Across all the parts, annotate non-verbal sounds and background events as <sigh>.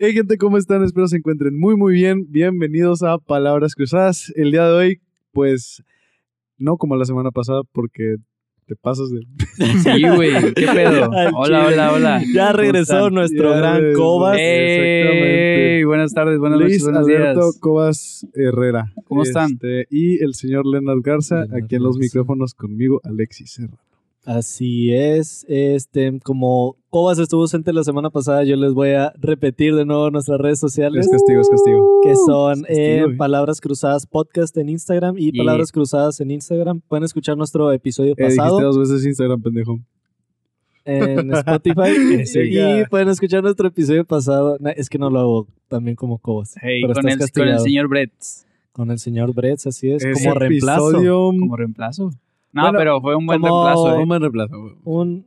Hey gente, ¿cómo están? Espero se encuentren muy muy bien. Bienvenidos a Palabras Cruzadas. El día de hoy, pues, no como la semana pasada porque te pasas de... <laughs> Sí, güey, qué pedo. <laughs> Hola, chile. hola, hola. Ya ¿Cómo regresó nuestro Ya gran regresó. Cobas. Ey, buenas tardes, buenas Luis noches, buenos Alberto días. Cobas Herrera. ¿Cómo están? Este, y el señor Leonard Garza, aquí en los Garza. micrófonos conmigo, Alexis Serra. Así es. Este, como Cobas estuvo ausente la semana pasada, yo les voy a repetir de nuevo nuestras redes sociales. Es castigo, es castigo. Que son castigo, eh, eh. Palabras Cruzadas Podcast en Instagram y Yeah. Palabras Cruzadas en Instagram. Pueden escuchar nuestro episodio Eh, pasado dos veces Instagram, pendejo. en <laughs> Spotify. Sí. y pueden escuchar nuestro episodio pasado. Es que no lo hago también como Cobas. Hey, pero con, el, con señor Brett Con el señor Bretz, así es. Ese como reemplazo. episodio- como reemplazo. No, Bueno, pero fue un buen como- reemplazo, Un ¿eh? buen reemplazo. güey. Un,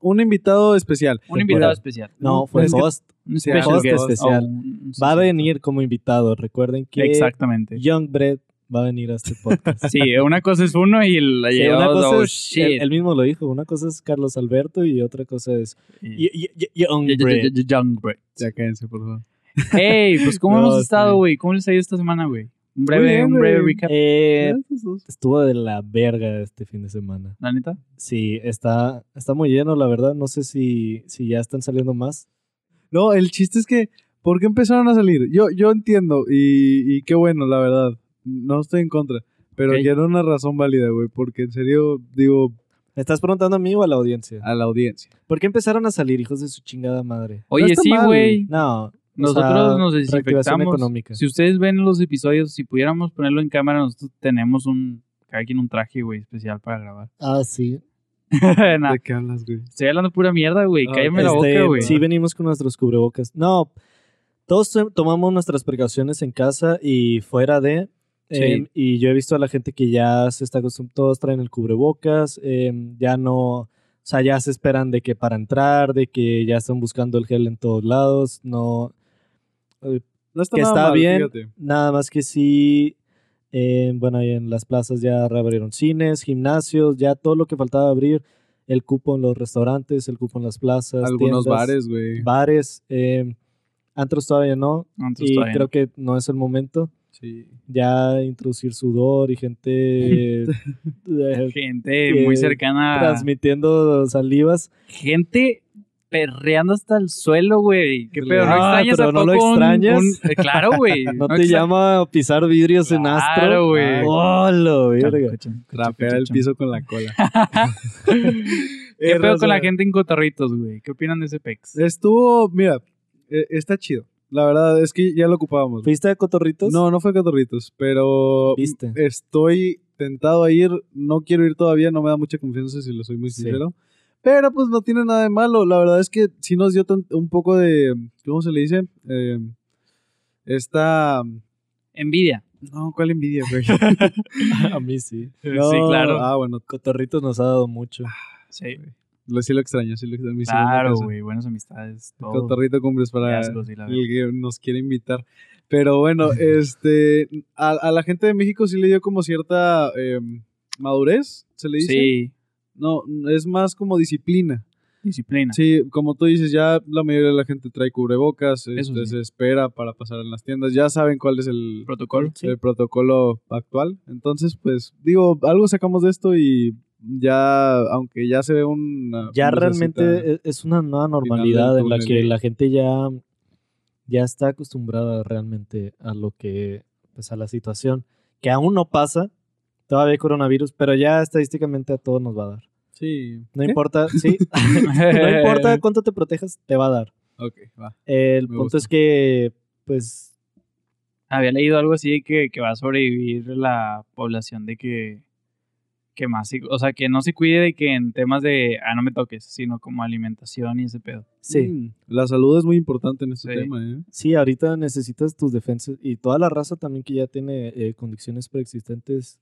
Un invitado especial. Un invitado especial. no, fue que- host. Un Sí, host guest. especial. Oh, un- un- sí, Va a venir como invitado. Recuerden que Exactamente. Young Brett va a venir a este podcast. <laughs> Sí, una cosa es uno y la Sí, una cosa oh, es, shit. él, él mismo lo dijo, una cosa es Carlos Alberto y otra cosa es Y- Y- y- y- Young y- Young Brett. Ya cállense, por favor. Hey, pues ¿cómo <laughs> No, hemos estado, güey? ¿Cómo les ha ido esta semana, güey? Un breve, Muy bien, un breve recap, Eh, estuvo de la verga este fin de semana. la neta. Sí, está, está muy lleno, la verdad. No sé si, si ya están saliendo más. No, el chiste es que, ¿por qué empezaron a salir? Yo, yo entiendo, y, y qué bueno, la verdad. No estoy en contra. Pero Ok. ya era una razón válida, güey. Porque en serio, digo, ¿Me estás preguntando a mí o a la audiencia? a la audiencia. ¿Por qué empezaron a salir, hijos de su chingada madre? Oye, está sí, güey. No. Nosotros sea, nos desinfectamos. económica. Si ustedes ven los episodios, si pudiéramos ponerlo en cámara, nosotros tenemos un, cada quien un traje, güey, especial para grabar. Ah, sí. <laughs> Nah, ¿De qué hablas, güey? estoy hablando pura mierda, güey. Ah, Cállame la Este, boca, güey. Sí, venimos con nuestros cubrebocas. No, todos to- tomamos nuestras precauciones en casa y fuera de. Sí. em, y yo he visto a la gente que ya se está acostumbrando, todos traen el cubrebocas, em, ya no, o sea, ya se esperan de que para entrar, de que ya están buscando el gel en todos lados, no, No está que nada está mal, bien. fíjate. nada más que sí, em, bueno, ahí en las plazas ya reabrieron cines, gimnasios, ya todo lo que faltaba abrir, el cupo en los restaurantes, el cupo en las plazas, Algunos tiendas, bares, güey. bares, em, antros todavía no, Entonces, y creo que no es el momento. Sí. Ya introducir sudor y gente eh, <laughs> Gente muy cercana. transmitiendo salivas. Gente perreando hasta el suelo, güey. ¿Qué pedo? ¿No Ah, extrañas pero a no lo poco un- extrañas. un- eh, claro, güey. <laughs> ¿No, te extra- llama a pisar vidrios en astro? Claro, güey. ¡Oh, lo verga! Rapear el piso con la cola. <laughs> ¿Qué Eh, pedo con la gente en cotorritos, güey? ¿Qué opinan de ese pex? Estuvo, mira, eh, está chido. La verdad es que ya lo ocupábamos. ¿Fuiste a Cotorritos? No, no fue Catorritos, pero ¿Viste? estoy tentado a ir. No quiero ir todavía, no me da mucha confianza si lo soy muy Sí. Pero pues no tiene nada de malo. La verdad es que sí nos dio tan- un poco de, ¿cómo se le dice? Eh, esta... Envidia. No, ¿cuál envidia, güey? <laughs> a mí sí. <laughs> No, sí, claro. Ah, bueno, Cotorritos nos ha dado mucho. Sí. lo, sí lo extraño, sí lo extraño. Claro, güey. Buenas amistades. Todo. Cotorrito Cumbres para asco, sí, el que nos quiere invitar. Pero bueno, <laughs> este, a, a la gente de México sí le dio como cierta eh, madurez, se le dice. Sí. No, es más como disciplina. Disciplina. Sí, como tú dices, ya la mayoría de la gente trae cubrebocas, Eso este, sí. se espera para pasar en las tiendas, ya saben cuál es el, Protocolo. el protocolo actual. Entonces, pues, digo, algo sacamos de esto y ya, aunque ya se ve una... Ya realmente e- es una nueva normalidad en la que la gente ya, ya está acostumbrada realmente a lo que, pues a la situación, que aún no pasa, todavía hay coronavirus, pero ya estadísticamente a todos nos va a dar. Sí. No ¿Qué? importa, sí, <laughs> no importa cuánto te protejas, te va a dar. Ok, va. El Me punto gusta. es que, pues, Había leído algo así de que, que va a sobrevivir la población de que, que más, o sea, que no se cuide de que en temas de, ah, no me toques, sino como alimentación y ese pedo. sí, Mm, la salud es muy importante en este Sí. tema, ¿eh? sí, ahorita necesitas tus defensas y toda la raza también que ya tiene eh, condiciones preexistentes,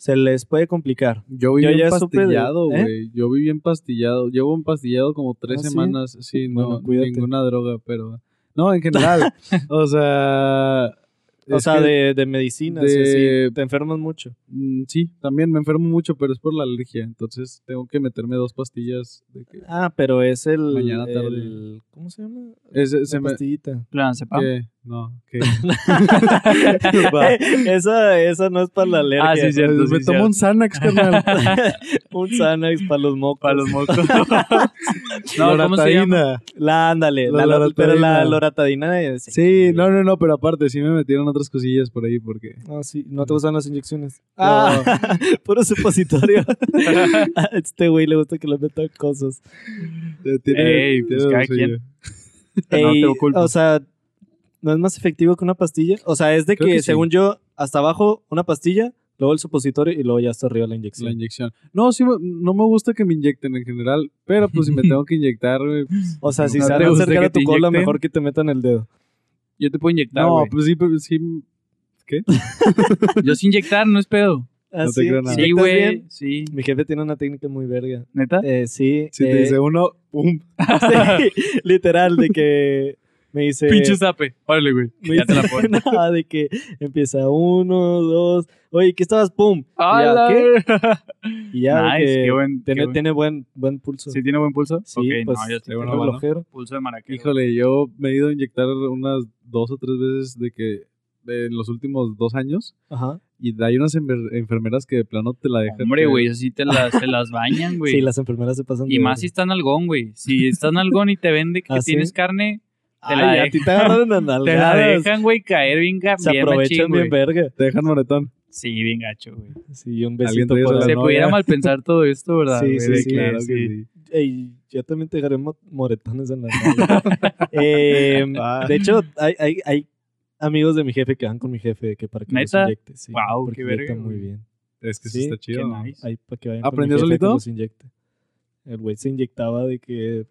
se les puede complicar. Yo viví empastillado, ¿eh? güey. Yo viví empastillado. Llevo empastillado como tres ¿Ah, sí? semanas. Sí, no, ninguna droga, pero... No, en general. <laughs> o sea, O sea, de, de medicinas, de- así, te enfermas mucho. mm, sí, también me enfermo mucho, pero es por la alergia. Entonces tengo que meterme dos pastillas. De que, Ah, pero es el... Mañana, tarde. el- ¿Cómo se llama? es- La se me, pastillita. Clonazepam. ¿qué? No, ¿qué? Eh, esa, esa no es para la alergia. Ah, sí, cierto, me sí, tomo un Xanax, carnal. <laughs> un Xanax para los mocos. Para los mocos. <laughs> no, ¿cómo se llama? Loratadina. La, ándale. La La, la- pero la loratadina. Sí, no, no, no, pero aparte sí me metieron otras cosillas por ahí porque... No, sí, no te gustan las inyecciones. No. Ah, <laughs> puro supositorio. A este güey le gusta que le metan cosas. eh, Tiene, Ey, pues, cada quien. Ey, te culpo. O sea, ¿no es más efectivo que una pastilla? O sea, es de que, sí. según yo, hasta abajo una pastilla, luego el supositorio y luego ya hasta arriba la La inyección. inyección. No, sí, me- no me gusta que me inyecten en general, pero pues si me <laughs> tengo que inyectar, güey, pues, O sea, si se van a acercar a tu cola, inyecten. mejor que te metan el dedo. Yo te puedo inyectar, No, pues sí, pero sí. ¿Qué? <laughs> Yo sin inyectar no es pedo. ¿Ah, No te sí? creo nada. Sí, ¿Inyectas güey. Sí. Mi jefe tiene una técnica muy verga. ¿Neta? Eh, sí. Si eh, te dice uno, pum. <laughs> sí, literal, de que me dice... Pinche zape. Órale, güey. me Ya te la dice- pones. no, de que empieza uno, dos... Oye, ¿qué estabas? ¡Pum! ¡Hala! ¿qué? Y ya, Nice, que qué buen- tiene, qué buen- tiene buen, buen pulso. ¿Sí tiene buen pulso? Sí, ok, pues no, yo sí una mano. relojero. pulso de maraquero. Híjole, yo me he ido a inyectar unas dos o tres veces de que en los últimos dos años Ajá. y hay unas enfer- enfermeras que de plano te la dejan. Hombre, güey, así te las, se las bañan, <laughs> güey. Sí, las enfermeras se pasan Y de más si están algón, güey. Si están algón y te vende que <laughs> ¿Ah, sí? tienes carne, te Ay, la a dejan. ti te agarraron a <laughs> te la nalgadas. dejan, güey, caer bien, Se bien aprovechan machín, bien güey. verga. Te dejan moretón. Sí, bien gacho, güey. Sí, un besito por eso a la. Se novia. pudiera <laughs> mal pensar todo esto, ¿verdad? Sí, sí, sí, claro que sí. sí. Ey, yo también te dejaré mo- moretones en la nalga. <laughs> Eh, Ah. de hecho, hay, hay, hay amigos de mi jefe que van con mi jefe que para que los inyecte. Sí, Guau, porque qué verga, muy güey. bien. Es que Sí, está Qué chido. nice. Ahí para que vayan ¿Aprendió con mi jefe solito? que los inyecte. El güey se inyectaba de que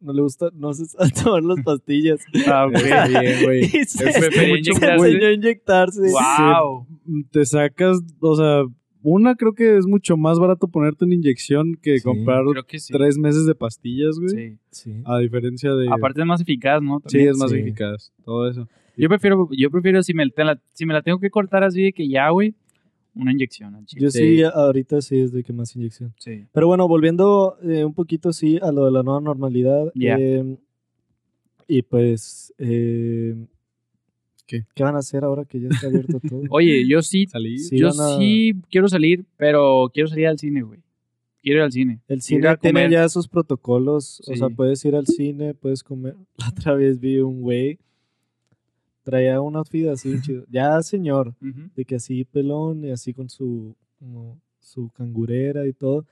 no le gusta, no se sabe <laughs> tomar las pastillas. Ah. Está <laughs> bien, güey. Y se, Es enseñó a inyectarse. Wow. Te sacas, o sea, una creo que es mucho más barato ponerte una inyección que Sí. comprar Creo que sí. tres meses de pastillas, güey. Sí. Sí. A diferencia de... Aparte es más eficaz, ¿no? sí, es más sí. eficaz. Todo eso. Yo prefiero, yo prefiero si me, la, si me la tengo que cortar así de que ya, güey, una inyección al chile. Yo sí, ahorita sí es de que más inyección. Sí. Pero bueno, volviendo eh, un poquito sí a lo de la nueva normalidad. Ya. eh, y pues, eh, ¿Qué? ¿qué van a hacer ahora que ya está abierto todo? <laughs> Oye, yo sí, Salí. Sí. yo a- sí quiero salir, pero quiero salir al cine, güey. Quiero ir al cine. El cine tiene ya sus protocolos. O Sí. sea, puedes ir al cine, puedes comer. <laughs> La otra vez vi un güey. Traía un outfit así bien chido. <laughs> Ya, señor. Ujú. De que así pelón y así con su, como su cangurera y todo.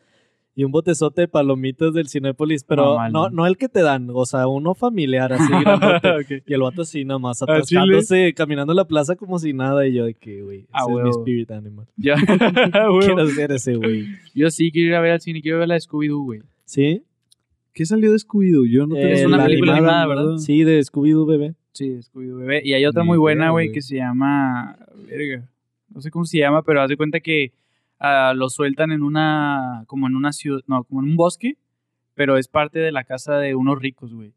Y un botezote de palomitas del Cinépolis, pero Mamalón. no, no el que te dan, o sea, uno familiar así <laughs> grandote. Ok. Y el vato así nada más ¿Ah, chile? atascándose, caminando la plaza como si nada. Y yo de que, güey, ese Ah, es mi spirit animal. <laughs> Ya. Quiero ser ese güey. Yo sí quiero ir a ver al cine, quiero ver la Scooby-Doo, güey. ¿Sí? ¿Qué salió de Scooby-Doo? Yo no Eh, tengo Es una la película animada, animada, ¿verdad? Sí, de Scooby-Doo bebé. Sí, Scooby-Doo bebé. Y hay otra muy buena, güey, que se llama. Verga. No sé cómo se llama, pero haz de cuenta que ah, lo sueltan en una. Como en una ciudad. No, como en un bosque. Pero es parte de la casa de unos ricos, güey.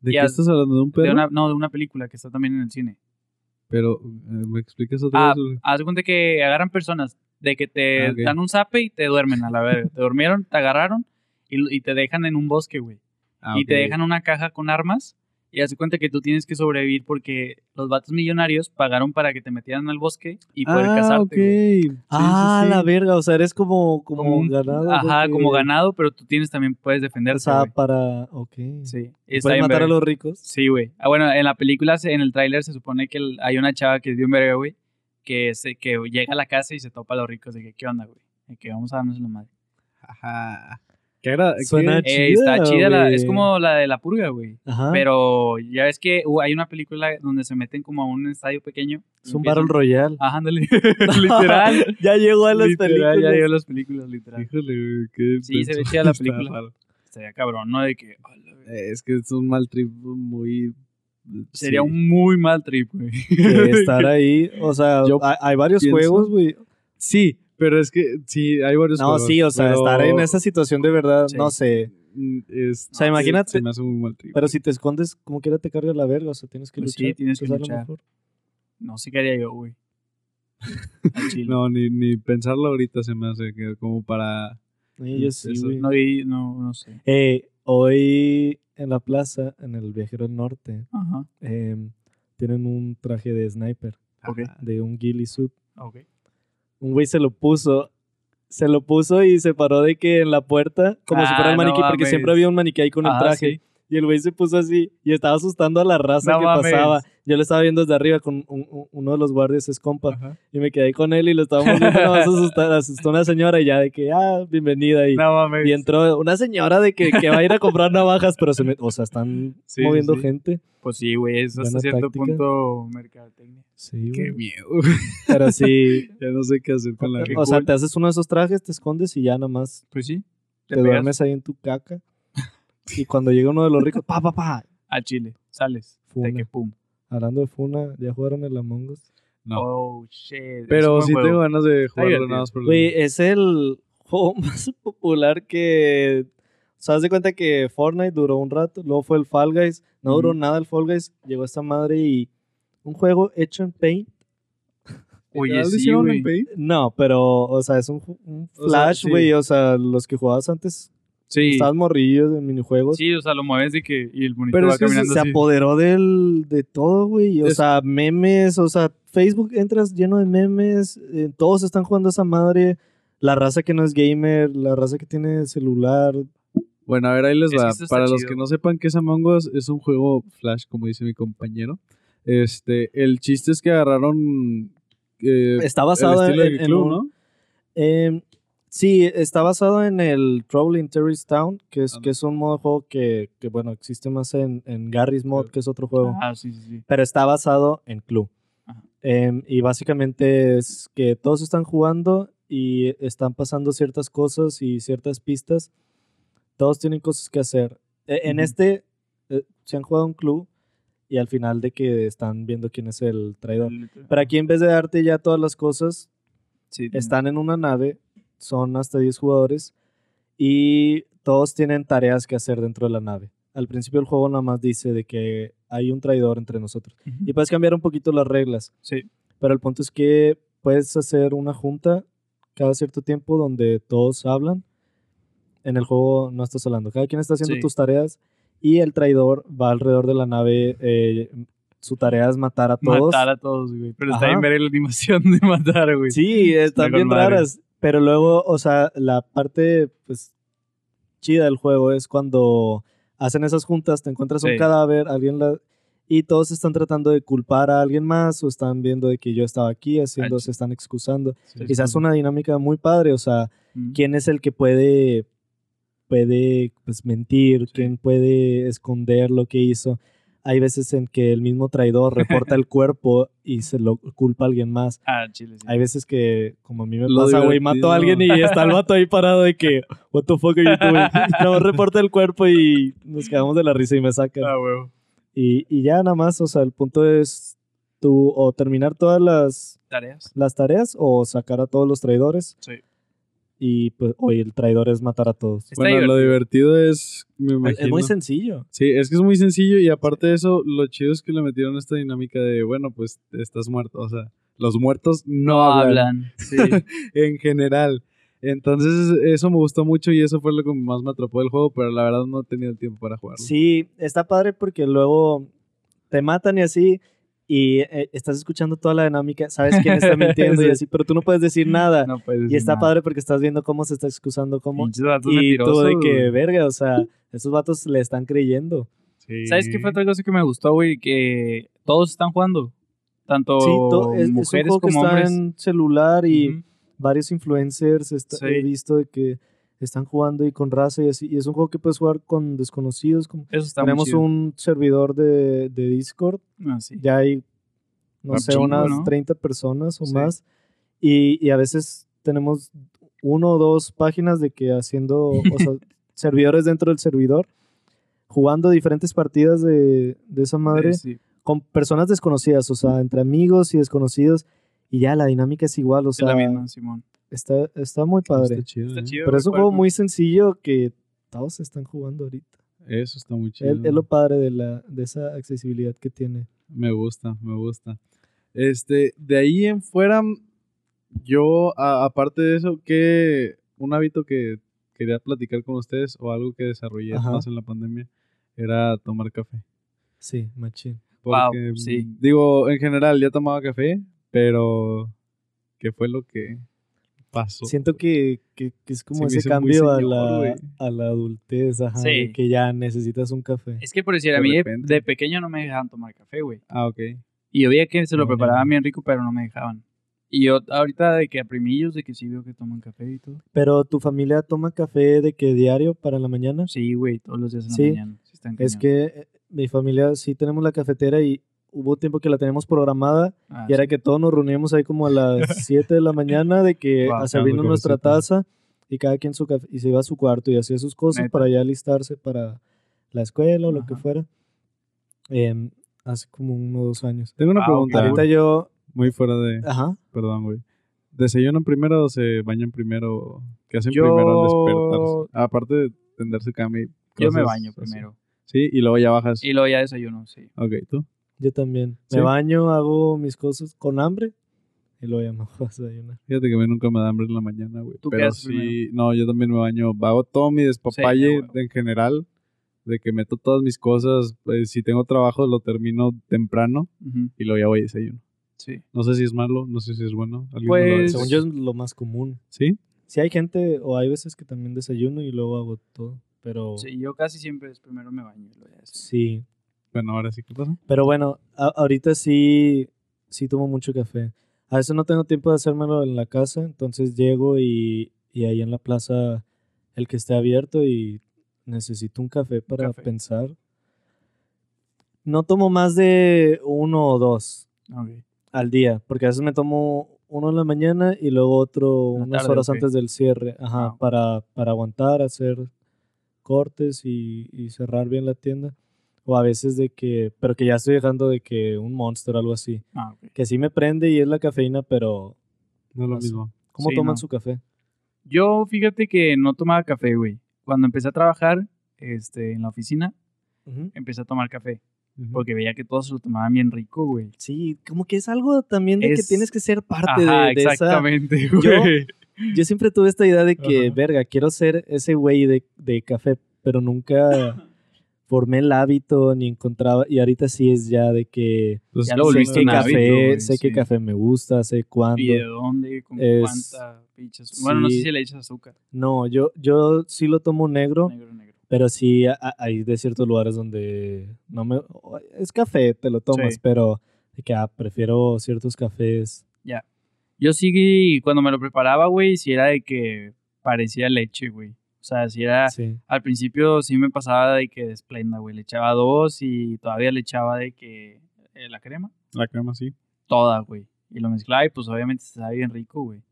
¿De qué estás hablando? ¿De un De perro? una, no, de una película que está también en el cine. Pero, eh, ¿me explicas otra Ah, vez? haz de cuenta que agarran personas de que te Ah, dan un zape y te duermen a la verga. te durmieron, te agarraron y, y te dejan en un bosque, güey. Ah, y te dejan una caja con armas y haz de cuenta que tú tienes que sobrevivir porque los vatos millonarios pagaron para que te metieran al bosque y poder ah, casarte, ok. güey. Sí, ah, sí, sí. la verga, o sea, eres como, como, Como un- ganado. Ajá, porque- como ganado, pero tú tienes también, puedes O defenderte, sea, güey. para. Ok. Sí. ¿Y Está ¿Puedes matar a los ricos? Sí, güey. Ah, bueno, en la película, se- en el tráiler se supone que el- hay una chava que es bien verga, güey, que, se, que llega a la casa y se topa a los ricos de que, ¿qué onda, güey? De que vamos a darnos la madre. Ajá. ¿Qué era? Suena qué- Eh, está Chida, chida, la- güey. es como la de la purga, güey. Pero ya ves que uh, hay una película donde se meten como a un estadio pequeño. es un Battle Royale. Ajá, ándale. <laughs> <laughs> Literal. ya llegó a las Literal, películas. Ya llegó a las películas, literal. Híjole, qué Sí, se ve chida la Está película. Sería cabrón, ¿no? De que. Eh, Es que es un mal trip muy... sería sí. un muy mal trip, güey. <laughs> Estar ahí. O sea, Yo hay, hay varios pienso- juegos, güey. Sí, pero es que sí, hay varios No, juegos, sí, o sea, pero, estar en esa situación de verdad, Sí. no sé. mm, es- O sea, sí, imagínate- Se me hace muy mal trip. Pero si te escondes, como quiera te carga la verga, o sea, tienes que Pues sí, luchar. tienes que entonces, a lo luchar. mejor. No sé qué haría yo, güey. <laughs> No, ni, ni pensarlo ahorita se me hace que como para... Sí, yo sí, Eso. güey. No, y- no, no sé. Eh, hoy en la plaza, en el Viajero del Norte, Ajá. em, tienen un traje de sniper, de un ghillie suit. Ok. Un güey se lo puso, se lo puso y se paró de que en la puerta, como si fuera Ah, el no maniquí, porque siempre había un maniquí ahí con el Ajá, traje. sí. Y el güey se puso así y estaba asustando a la raza No que mames. pasaba. Yo lo estaba viendo desde arriba con un- un- uno de los guardias, es compa. Ajá. Y me quedé con él y lo estábamos viendo. Nada más asustó, asustó una señora y ya de que, ah, bienvenida. Y, No mames. y entró una señora de que, que va a ir a comprar navajas, pero se me, o sea, están Sí, moviendo sí. gente. Pues sí, güey, es hasta cierto táctica. punto mercadotecnia. Sí, Qué güey. miedo. Pero sí, <laughs> ya no sé qué hacer con la... o sea, te haces uno de esos trajes, te escondes y ya nada más Pues sí. te, duermes ahí en tu caca. Y cuando llega uno de los ricos, pa, pa, pa. <laughs> al chile. Sales. Funa. De que pum. Hablando de Funa, ¿ya jugaron el Among Us? No. Oh, shit. Pero sí buen tengo juego. ganas de jugarlo nada más por el- Güey, es el juego <laughs> más popular que... O sea, haz de cuenta que Fortnite duró un rato, luego fue el Fall Guys, no duró Ujú. nada el Fall Guys, llegó esta madre y un juego hecho en Paint. <laughs> Oye, ¿Literal lo sí, hicieron güey. en Paint? No, pero, o sea, es un, un O sea, Flash, sí. güey, o sea, los que jugabas antes, Sí. estabas morrillos en minijuegos. Sí, o sea, lo mueves y que y el monito Pero va es que se- caminando se así. apoderó del, de todo, güey. O Es- sea, memes, o sea, Facebook entras lleno de memes, eh, todos están jugando a esa madre. La raza que no es gamer, la raza que tiene celular. Bueno, a ver, ahí les Es que va. Para los chido. que no sepan qué es Among Us, es un juego Flash, como dice mi compañero. Este, el chiste es que agarraron eh, Está el basado estilo en, del en club, un- ¿no? em, sí, está basado en el Trouble in Terrorist Town, que es, Ah. que es un modo de juego que, que, bueno, existe más en, en Garry's Mod, que es otro juego. Ah, sí, sí, sí. pero está basado en Clue. Ajá. Em, y básicamente es que todos están jugando y están pasando ciertas cosas y ciertas pistas. Todos tienen cosas que hacer. E- En este eh, se han jugado un Clue y al final de que están viendo quién es el traidor. Pero aquí en vez de darte ya todas las cosas, Sí, están en una nave, son hasta 10 jugadores y todos tienen tareas que hacer dentro de la nave. Al principio el juego nada más dice de que hay un traidor entre nosotros. Y puedes cambiar un poquito las reglas. Sí. Pero el punto es que puedes hacer una junta cada cierto tiempo donde todos hablan. En el juego no estás hablando. Cada quien está haciendo Sí. tus tareas y el traidor va alrededor de la nave. eh, su tarea es matar a todos. Matar a todos, güey. Pero está Ajá. bien ver la animación de <laughs> matar, güey. Sí, están bien raras. Pero luego, o sea, la parte pues chida del juego es cuando hacen esas juntas, te encuentras un Sí. cadáver, alguien la y todos están tratando de culpar a alguien más o están viendo de que yo estaba aquí haciendo, se están excusando. Sí. Se hace una dinámica muy padre, o sea, Ujú. quién es el que puede puede pues mentir, Sí. quién puede esconder lo que hizo. Hay veces en que el mismo traidor reporta el <laughs> cuerpo y se lo culpa a alguien más. Ah, chile, sí. Hay veces que, como a mí me Lo pasa, güey, mato a alguien y está el vato ahí parado de que, what the fuck are you doing? <laughs> No, reporta el cuerpo y nos quedamos de la risa y me sacan. Ah, huevo. Y, y ya nada más, o sea, el punto es tú o terminar todas las, Tareas. las tareas o sacar a todos los traidores. Sí. Y pues, oye, el traidor es matar a todos. Está Bueno, lo divertido es, me imagino. Es muy sencillo. Sí, es que es muy sencillo y aparte de eso, lo chido es que le metieron esta dinámica de, bueno, pues estás muerto, o sea, los muertos no, No hablan, hablan. <laughs> Sí. en general. Entonces eso me gustó mucho y eso fue lo que más me atrapó del juego, pero la verdad no he tenido el tiempo para jugarlo. Sí, está padre porque luego te matan y así. Y eh, estás escuchando toda la dinámica, sabes quién está mintiendo <laughs> y Sí. así, pero tú no puedes decir nada. No puedes Y está nada. padre porque estás viendo cómo se está excusando, cómo. Vatos Y tú mentirosos, de que, verga, o sea, esos vatos le están creyendo. Sí. ¿Sabes qué fue otra cosa que me gustó, güey? Que todos están jugando. Tanto sí, to- es, es un juego que está hombres. en celular y varios influencers está- he visto de que están jugando y con raza y así. Y es un juego que puedes jugar con desconocidos. con- Eso está Tenemos un servidor de, de Discord Ah, sí. ya hay, no sé, chingo, unas ¿no? 30 personas o Sí. más. Y, y a veces tenemos uno o dos páginas de que haciendo, o sea, <laughs> servidores dentro del servidor, jugando diferentes partidas de, de esa madre Sí, con personas desconocidas, o sea, entre amigos y desconocidos. Y ya la dinámica es igual, o Es sea, la misma, Simón. Está, está muy padre. Está chido. Está ¿eh? chido. Pero es un juego muy sencillo que todos están jugando ahorita. Eso está muy chido. Es, es lo padre de, la, de esa accesibilidad que tiene. Me gusta, me gusta. Este, de ahí en fuera, yo, a- aparte de eso, ¿qué un hábito que quería platicar con ustedes o algo que desarrollé Ajá. más en la pandemia era tomar café? Sí, machín. Wow, Porque, sí. mm, Digo, en general ya tomaba café, pero ¿qué fue lo que pasó? Siento que, que- que es como ese cambio a, señor, la, güey. a la adultez, ajá, Sí. de que ya necesitas un café. Es que por decir, a De mí de, repente. de pequeño no me dejaban tomar café, güey. Ah, ok. Y yo veía que se lo No, preparaban no. bien rico, pero no me dejaban. Y yo ahorita de que a primillos, de que sí veo que toman café y todo. Pero tu familia toma café de que diario para la mañana? Sí, güey, todos los días en Sí. la mañana. Sí están Es que eh, mi familia sí tenemos la cafetera y hubo tiempo que la tenemos programada Ah, y era sí. que todos nos reuníamos ahí como a las <laughs> 7 de la mañana de que Guau, a nuestra taza y cada quien su café y se iba a su cuarto y hacía sus cosas Neta. para ya alistarse para la escuela o lo que Ajá. fuera. Em, hace como uno o dos años. Tengo una Ah, pregunta ok. Ahorita yo, muy fuera de... ajá, Perdón, güey. ¿Desayunan primero o se bañan primero? ¿Qué hacen Yo- primero al despertarse? Aparte de tenderse cama y Yo me baño así. primero. Sí, y luego ya bajas. Y luego ya desayuno, sí. Ok, ¿tú? Yo también. ¿Sí? Me baño, hago mis cosas con hambre y luego ya me voy a desayunar. Fíjate que a mí nunca me da hambre en la mañana, güey. ¿Tú qué Pero haces sí, no, yo también me baño. Hago todo mi despapalle huevo. en general. De que meto todas mis cosas. pues, si tengo trabajo, lo termino temprano. Ujú, Y luego ya voy a desayuno. Sí. No sé si es malo, no sé si es bueno. ¿Alguien me lo Pues-? Según yo es lo más común. ¿Sí? Sí hay gente o hay veces que también desayuno y luego hago todo, pero Sí, yo casi siempre es primero me baño. y luego ya sí. Bueno, ahora sí, ¿qué pasa? Pero bueno, a- ahorita sí, sí tomo mucho café. A veces no tengo tiempo de hacérmelo en la casa, entonces llego y, y ahí en la plaza el que esté abierto y necesito un café para café. pensar. No tomo más de uno o dos al día, porque a veces me tomo uno en la mañana y luego otro la unas tarde, horas antes del cierre, ajá, Ah, para, para aguantar, hacer cortes y, y cerrar bien la tienda. O a veces de que, pero que ya estoy dejando de que un monster o algo así. Ah, ok. Que sí me prende y es la cafeína, pero No es lo mismo. ¿cómo Sí, toman no. su café? Yo fíjate que no tomaba café, güey. Cuando empecé a trabajar este, en la oficina, empecé a tomar café. Porque veía que todos lo tomaban bien rico, güey. Sí, como que es algo también de que Es- tienes que ser parte Ajá, de, de esa... exactamente, Yo- güey. Yo siempre tuve esta idea de que, verga, quiero ser ese güey de, de café, pero nunca formé el hábito ni encontraba. Y ahorita sí es ya de que Pues, Ya lo sí, volviste sé qué un café, hábito, sé qué sí. café me gusta, sé cuándo. ¿Y de dónde? ¿Con Es- cuánta pichas? Bueno, no sé sí. si le echas azúcar. No, yo, yo sí lo tomo negro, Negro, negro. pero sí a- a- hay de ciertos lugares donde no me... Es café, te lo tomas, Sí. pero de que ah, prefiero ciertos cafés. Yo sí, cuando me lo preparaba, güey, si era de que parecía leche, güey. O sea, si era... Sí. Al principio sí me pasaba de que esplenda, güey. Le echaba dos y todavía le echaba de que... eh, la crema. La crema sí. Toda, güey. Y lo mezclaba y pues obviamente se sabe bien rico, güey.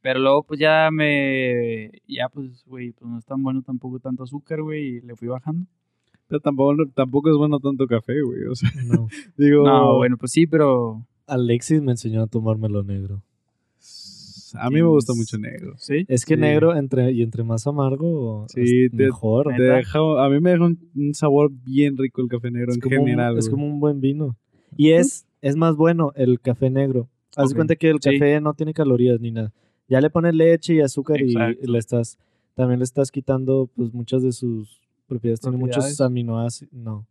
Pero luego pues ya me... Ya pues, güey, pues no es tan bueno tampoco tanto azúcar, güey. Y le fui bajando. Pero tampoco, tampoco es bueno tanto café, güey. O sea, No. <laughs> digo... No, bueno, pues sí, pero... Alexis me enseñó a tomármelo negro. A mí me gusta mucho negro. Sí. Es que Sí. negro entre y entre más amargo Sí, es te- mejor. Deja, a mí me deja un, un sabor bien rico el café negro Es en como, general. un, es como un buen vino. Y es, es más bueno el café negro. Haz cuenta que el sí. café no tiene calorías ni nada. Ya le pones leche y azúcar y le estás también le estás quitando pues muchas de sus propiedades. Tiene muchos aminoácidos, no,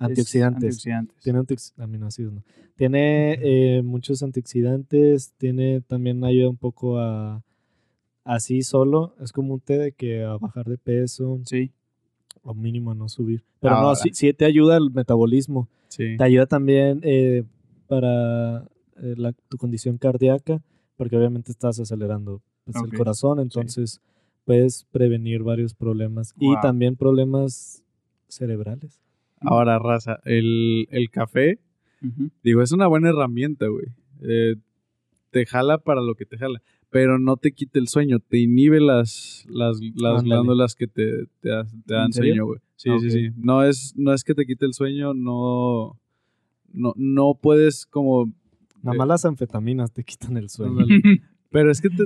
antioxidantes. Antioxidantes. Tiene antiox- aminoácidos, no. Tiene eh, muchos antioxidantes, tiene también ayuda un poco a así solo, es como un té de que a bajar de peso Sí. o mínimo a no subir. Pero no, sí, sí te ayuda al metabolismo. Sí. Te ayuda también eh, para eh, la- tu condición cardíaca, porque obviamente estás acelerando pues, el corazón, entonces puedes prevenir varios problemas y también problemas cerebrales. Ahora, raza, el, el café, digo, es una buena herramienta, güey. Eh, te jala para lo que te jala, pero no te quita el sueño, te inhibe las, las, las glándulas que te, te, te dan sueño, güey. Sí, sí, sí. No es, no es que te quite el sueño, no, no, no puedes como... Nada Eh, más las anfetaminas te quitan el sueño. <laughs> Pero es que te,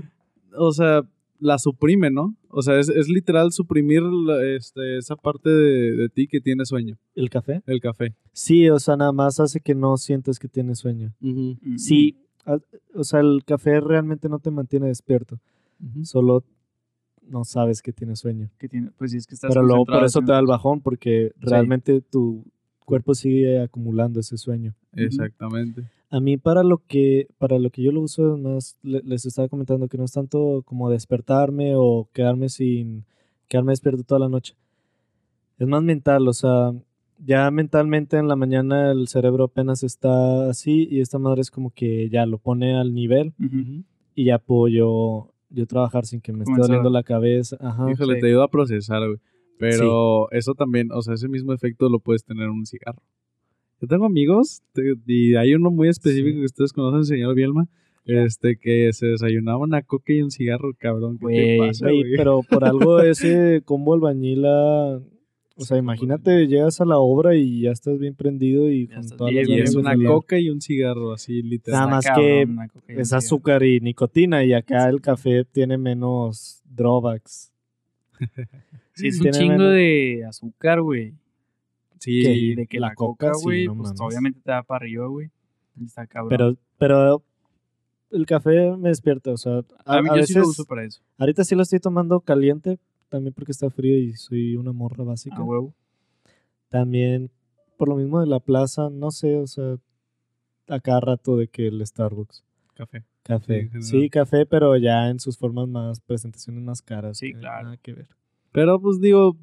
o sea, la suprime, ¿no? O sea, es, es literal suprimir la- este, esa parte de, de ti que tiene sueño, ¿El café? el café. Sí, o sea, nada más hace que no sientes que tienes sueño. Mm, Sí, a- o sea, el café realmente no te mantiene despierto, solo no sabes que tienes sueño. que tiene, pues sí, es que estás Pero luego por eso te da el bajón, porque Sí. realmente tu cuerpo sigue acumulando ese sueño. Exactamente. A mí para lo que para lo que yo lo uso más le- les estaba comentando que no es tanto como despertarme o quedarme sin quedarme despierto toda la noche. Es más mental, o sea, ya mentalmente en la mañana el cerebro apenas está así y esta madre es como que ya lo pone al nivel y ya puedo yo, yo trabajar sin que me esté doliendo la cabeza. Ajá. Híjole, sí. te ayuda a procesar, güey. Pero eso también, o sea, ese mismo efecto lo puedes tener en un cigarro. Yo tengo amigos, te- y hay uno muy específico Sí. que ustedes conocen, señor Bielma, este, que se desayunaba una coca y un cigarro, cabrón. ¿Qué te pasa, Güey, güey? pero por algo <laughs> ese combo albañila, o sea, imagínate, llegas a la obra y ya estás bien prendido y Ya con todas bien, las Y es una coca y un cigarro, así literal. Nada más que cabrón, Es azúcar y nicotina y acá el café tiene menos drawbacks. <laughs> Sí, es un tiene chingo menos- de azúcar, güey. Sí, de que la la, coca, sí, güey, no pues mames. obviamente te da para arriba, güey. Y Está cabrón. Pero, pero el café me despierta, o sea, a, a mí a yo sí lo veces- uso para eso. ahorita sí lo estoy tomando caliente, también porque está frío y soy una morra básica. A huevo. También por lo mismo de la plaza, no sé, o sea, a cada rato de que el Starbucks. café. Sí, Café. Sí, café, pero ya en sus formas más, presentaciones más caras. Sí, que claro. Nada que ver. Pero pues digo,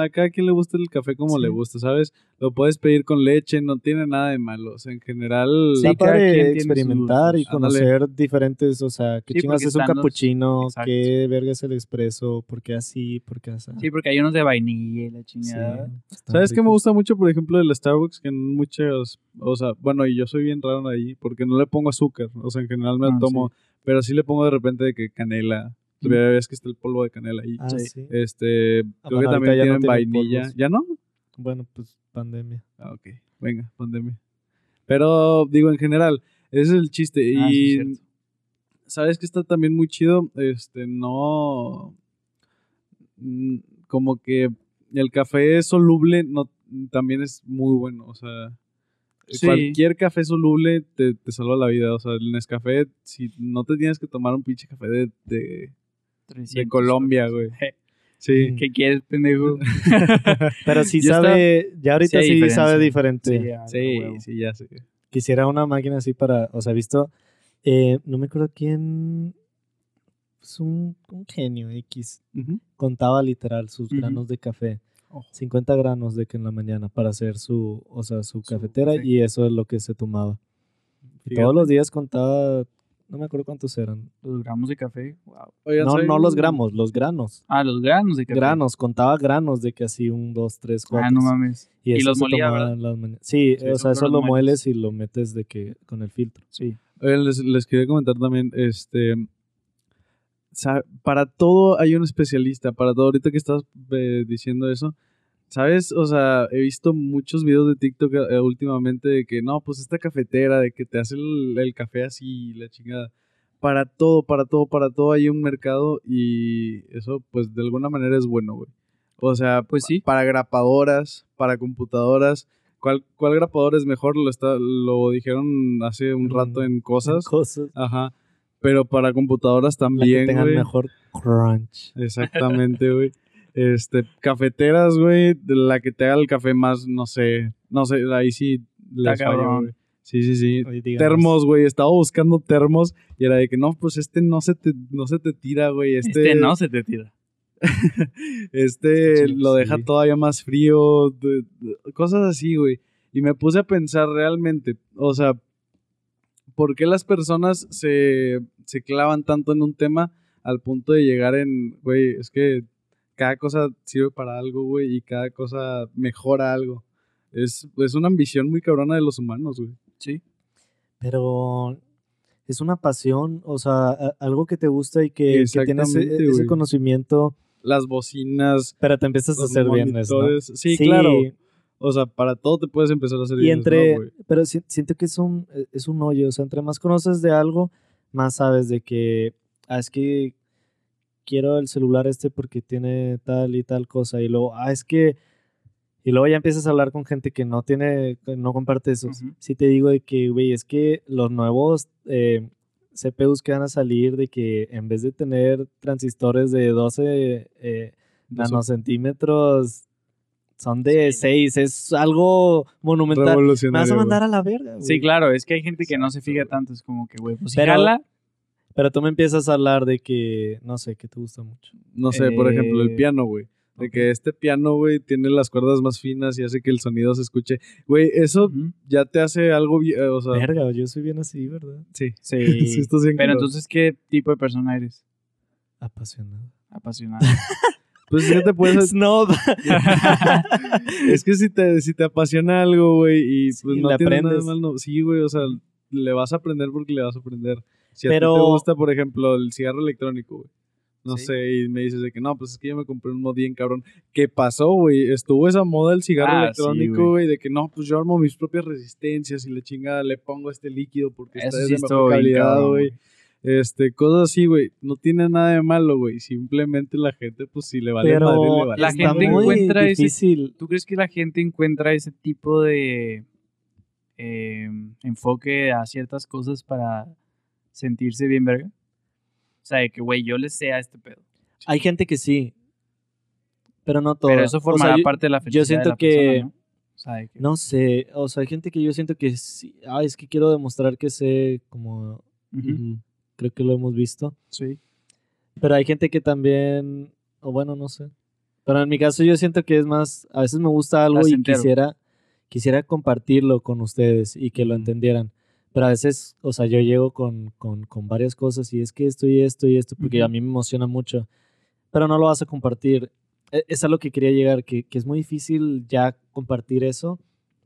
a cada quien le gusta el café como le gusta, ¿sabes? Lo puedes pedir con leche, no tiene nada de malo. O sea, en general, Sí, cada padre quien experimentar sus- y ándale. conocer diferentes, o sea, qué Sí, chingas es un los- capuchino, Exacto. qué verga es el expreso, por qué así, por qué así. Sí, porque hay unos de vainilla y la chingada. ¿Sabes qué me gusta mucho, por ejemplo, del Starbucks? Que en muchos, o sea, bueno, y yo soy bien raro ahí, porque no le pongo azúcar, o sea, en general me Ah, lo tomo, pero sí le pongo de repente de que canela, Ves que está el polvo de canela ahí. Ah, Sí. sí. Este, Ah, creo bueno, que también ya no tienen tienen vainilla. polvos. ¿Ya no? Bueno, pues pandemia. Ah, ok, venga, pandemia. Pero digo, en general, ese es el chiste. Ah, sí, y cierto. sabes que está también muy chido, este, no, mm, como que el café soluble no, también es muy bueno, o sea, Sí. cualquier café soluble te, te salva la vida, o sea, el Nescafé, si no te tienes que tomar un pinche café de, de, 300 de Colombia, güey. <laughs> Sí, ¿Qué quieres, pendejo? <laughs> Pero sí <laughs> Ya sabe, ya ahorita sí, diferencia. sabe diferente. Sí, a- a sí, sí, ya sé. Quisiera una máquina así para, o sea, he visto, eh, no me acuerdo quién, es un, un genio X, Ujú. contaba literal sus Ujú. granos de café. Ojo. 50 granos de que en la mañana para hacer su, o sea, su, cafetera café. y eso es lo que se tomaba. Fíjate. todos los días contaba, no me acuerdo cuántos eran. Los gramos de café, wow. Oigan, No, no los gramos, los granos. Ah, los granos de café. Granos, contaba granos de que así un, dos, tres, cuatro. Ah, no mames. Y, Y eso los molía, las mañanas. Sí, Sí, o sea, eso lo mueles y lo metes de que con el filtro. Sí. Oigan, les, les quería comentar también, este, para todo hay un especialista, para todo, ahorita que estás eh, diciendo eso, ¿sabes? O sea, he visto muchos videos de TikTok eh, últimamente de que, no, pues esta cafetera, de que te hace el, el café así, la chingada. Para todo, para todo, para todo hay un mercado y eso, pues, de alguna manera es bueno, güey. O sea, Pues sí. para grapadoras, para computadoras. ¿Cuál, cuál grapador es mejor? Lo, está, lo dijeron hace un rato en cosas. Cosas. Ajá. Pero para computadoras La que también, tengan güey. mejor crunch. Exactamente, güey. Este, cafeteras, güey, la que te haga el café más, no sé, no sé, ahí sí les falló, güey. Sí, sí, sí. Oye, Termos, güey, estaba buscando termos y era de que no, pues este no se te, no se te tira, güey. Este, Este no se te tira. <laughs> este lo deja sí. todavía más frío, cosas así, güey. Y me puse a pensar realmente, o sea, ¿por qué las personas se, se clavan tanto en un tema al punto de llegar en, güey, es que cada cosa sirve para algo, güey, y cada cosa mejora algo? Es, es una ambición muy cabrona de los humanos, güey. Sí. Pero es una pasión, o sea, a- algo que te gusta y que, que tienes ese conocimiento, Las bocinas, pero te empiezas a hacer bienes, ¿no? monitores. Sí, claro. O sea, para todo te puedes empezar a hacer Y bienes, ¿no, entre, pero si- siento que es un, e, es un hoyo, o sea, entre más conoces de algo, más sabes de que, ah, es que quiero el celular este porque tiene tal y tal cosa. Y luego, ah, es que. Y luego ya empiezas a hablar con gente que no tiene, que no comparte esos. Ujú. Si te digo de que, güey, es que los nuevos eh, CPUs que van a salir, de que en vez de tener transistores de 12 eh, nanocentímetros, son de 6. Es algo monumental. Me vas a mandar a la verga, güey. Sí, claro, es que hay gente que no se fija tanto, es como que, güey, pues si Pero- jala, Pero tú me empiezas a hablar de que, no sé, que te gusta mucho. No sé, por ejemplo, el Eh, piano, güey. De que este piano, güey, tiene las cuerdas más finas y hace que el sonido se escuche. Güey, eso ya te hace algo, eh, o sea, Verga, yo soy bien así, ¿verdad? sí. Sí. <laughs> Sí, estás bien Pero claro. entonces, ¿qué tipo de persona eres? Apasionado. Apasionado. <laughs> Pues es que te puedes... Snob. <laughs> es que si te, si te apasiona algo, güey, y Sí, pues no le tiene nada aprendes. malo. Sí, güey, o sea, le vas a aprender porque le vas a aprender. Si a Pero- ti te gusta, por ejemplo, el cigarro electrónico, güey. No Sí. sé, y me dices de que no, pues es que yo me compré un bien cabrón. ¿Qué pasó, güey? Estuvo esa moda del cigarro Ah, electrónico, güey. de que no, pues yo armo mis propias resistencias y le chinga, le pongo este líquido porque Eso esta es sí de mejor calidad, güey. Este, cosas así, güey. No tiene nada de malo, güey. Simplemente la gente, pues si le vale Pero madre, le vale la está gente muy encuentra ese-. ¿Tú crees que la gente encuentra ese tipo de eh, enfoque a ciertas cosas para sentirse bien verga? O sea, de que, güey, yo le sé a este pedo. Hay gente que sí, pero no todo. Pero eso formará yo, parte de la felicidad siento de la que- persona, ¿no? O sea, de que- No sé, o sea, hay gente que yo siento que sí. Ah, es que quiero demostrar que sé, como creo que lo hemos visto. Sí. Pero hay gente que también, o bueno, no sé. Pero en mi caso yo siento que es más, a veces me gusta algo y quisiera, quisiera compartirlo con ustedes y que lo entendieran. Pero a veces, o sea, yo llego con, con, con varias cosas y es que esto y esto y esto, porque a Ujú. mí me emociona mucho. Pero no lo vas a compartir. E- Es a lo que quería llegar, que, que es muy difícil ya compartir eso,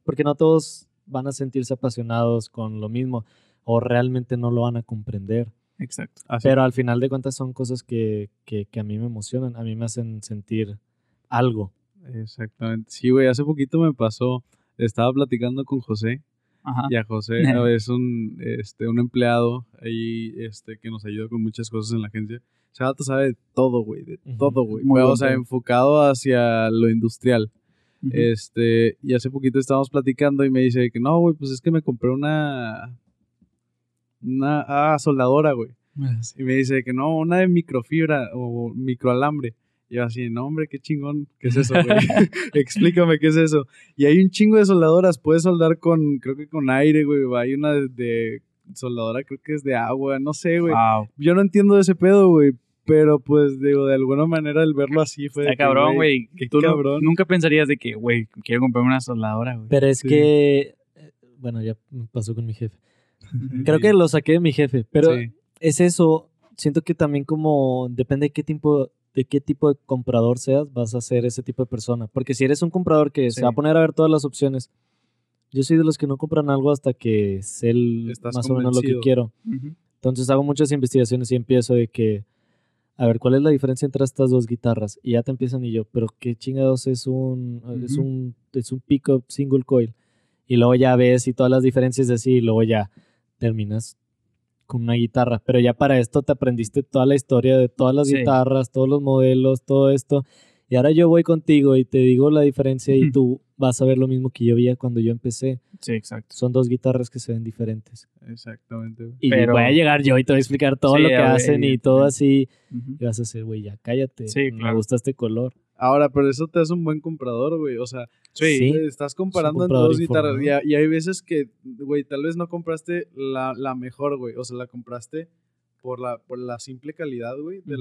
porque no todos van a sentirse apasionados con lo mismo o realmente no lo van a comprender. Exacto. Así. Pero al final de cuentas son cosas que, que, que a mí me emocionan, a mí me hacen sentir algo. Exactamente. Sí, güey, hace poquito me pasó. Estaba platicando con José Ajá. y a José <laughs> a es un, este, un empleado ahí este, que nos ayuda con muchas cosas en la agencia. Ese vato sabe de todo, güey, de todo, güey. Muy Pero, O sea, enfocado hacia lo industrial. Este, y hace poquito estábamos platicando y me dice que no, güey, pues es que me compré una, una, ah, soldadora, güey. Y me dice que no, una de microfibra o microalambre. Y yo así, no, hombre, qué chingón, ¿qué es eso, güey? <laughs> <laughs> Explícame qué es eso. Y hay un chingo de soldadoras, puedes soldar con, creo que con aire, güey. Hay una de, de soldadora, creo que es de agua, no sé, güey. Wow. Yo no entiendo de ese pedo, güey. Pero pues, digo, de alguna manera el verlo así fue. de Está cabrón, güey. Qué Tú no- nunca pensarías de que, güey, quiero comprar una soldadora, güey. Pero es Sí. que, eh, bueno, ya me pasó con mi jefe. <laughs> Creo que lo saqué de mi jefe, pero Sí. es eso. Siento que también como depende de qué tipo de qué tipo de comprador seas, vas a ser ese tipo de persona. Porque si eres un comprador que se va a poner a ver todas las opciones, yo soy de los que no compran algo hasta que sé el- más o menos lo que convencido. quiero. Entonces hago muchas investigaciones y empiezo de que, a ver, ¿cuál es la diferencia entre estas dos guitarras? Y ya te empiezan y yo, pero qué chingados es un, es Ujú. un, es un pickup single coil. Y luego ya ves y todas las diferencias así y luego ya terminas con una guitarra. Pero ya para esto te aprendiste toda la historia de todas las Sí. guitarras, todos los modelos, todo esto. Y ahora yo voy contigo y te digo la diferencia y tú vas a ver lo mismo que yo veía cuando yo empecé. Sí, exacto. Son dos guitarras que se ven diferentes. Exactamente. Y Pero- voy a llegar yo y te voy a explicar todo Sí, lo que hacen y todo así. Y vas a decir, güey, ya cállate. Sí, Me claro. gusta este color. Ahora, pero eso te hace un buen comprador, güey. O sea, Sí. Estás comparando entre comprador dos guitarras. Y, hay veces que, güey, tal vez no compraste la, la mejor, güey. O sea, la compraste por la, por la simple calidad, güey. de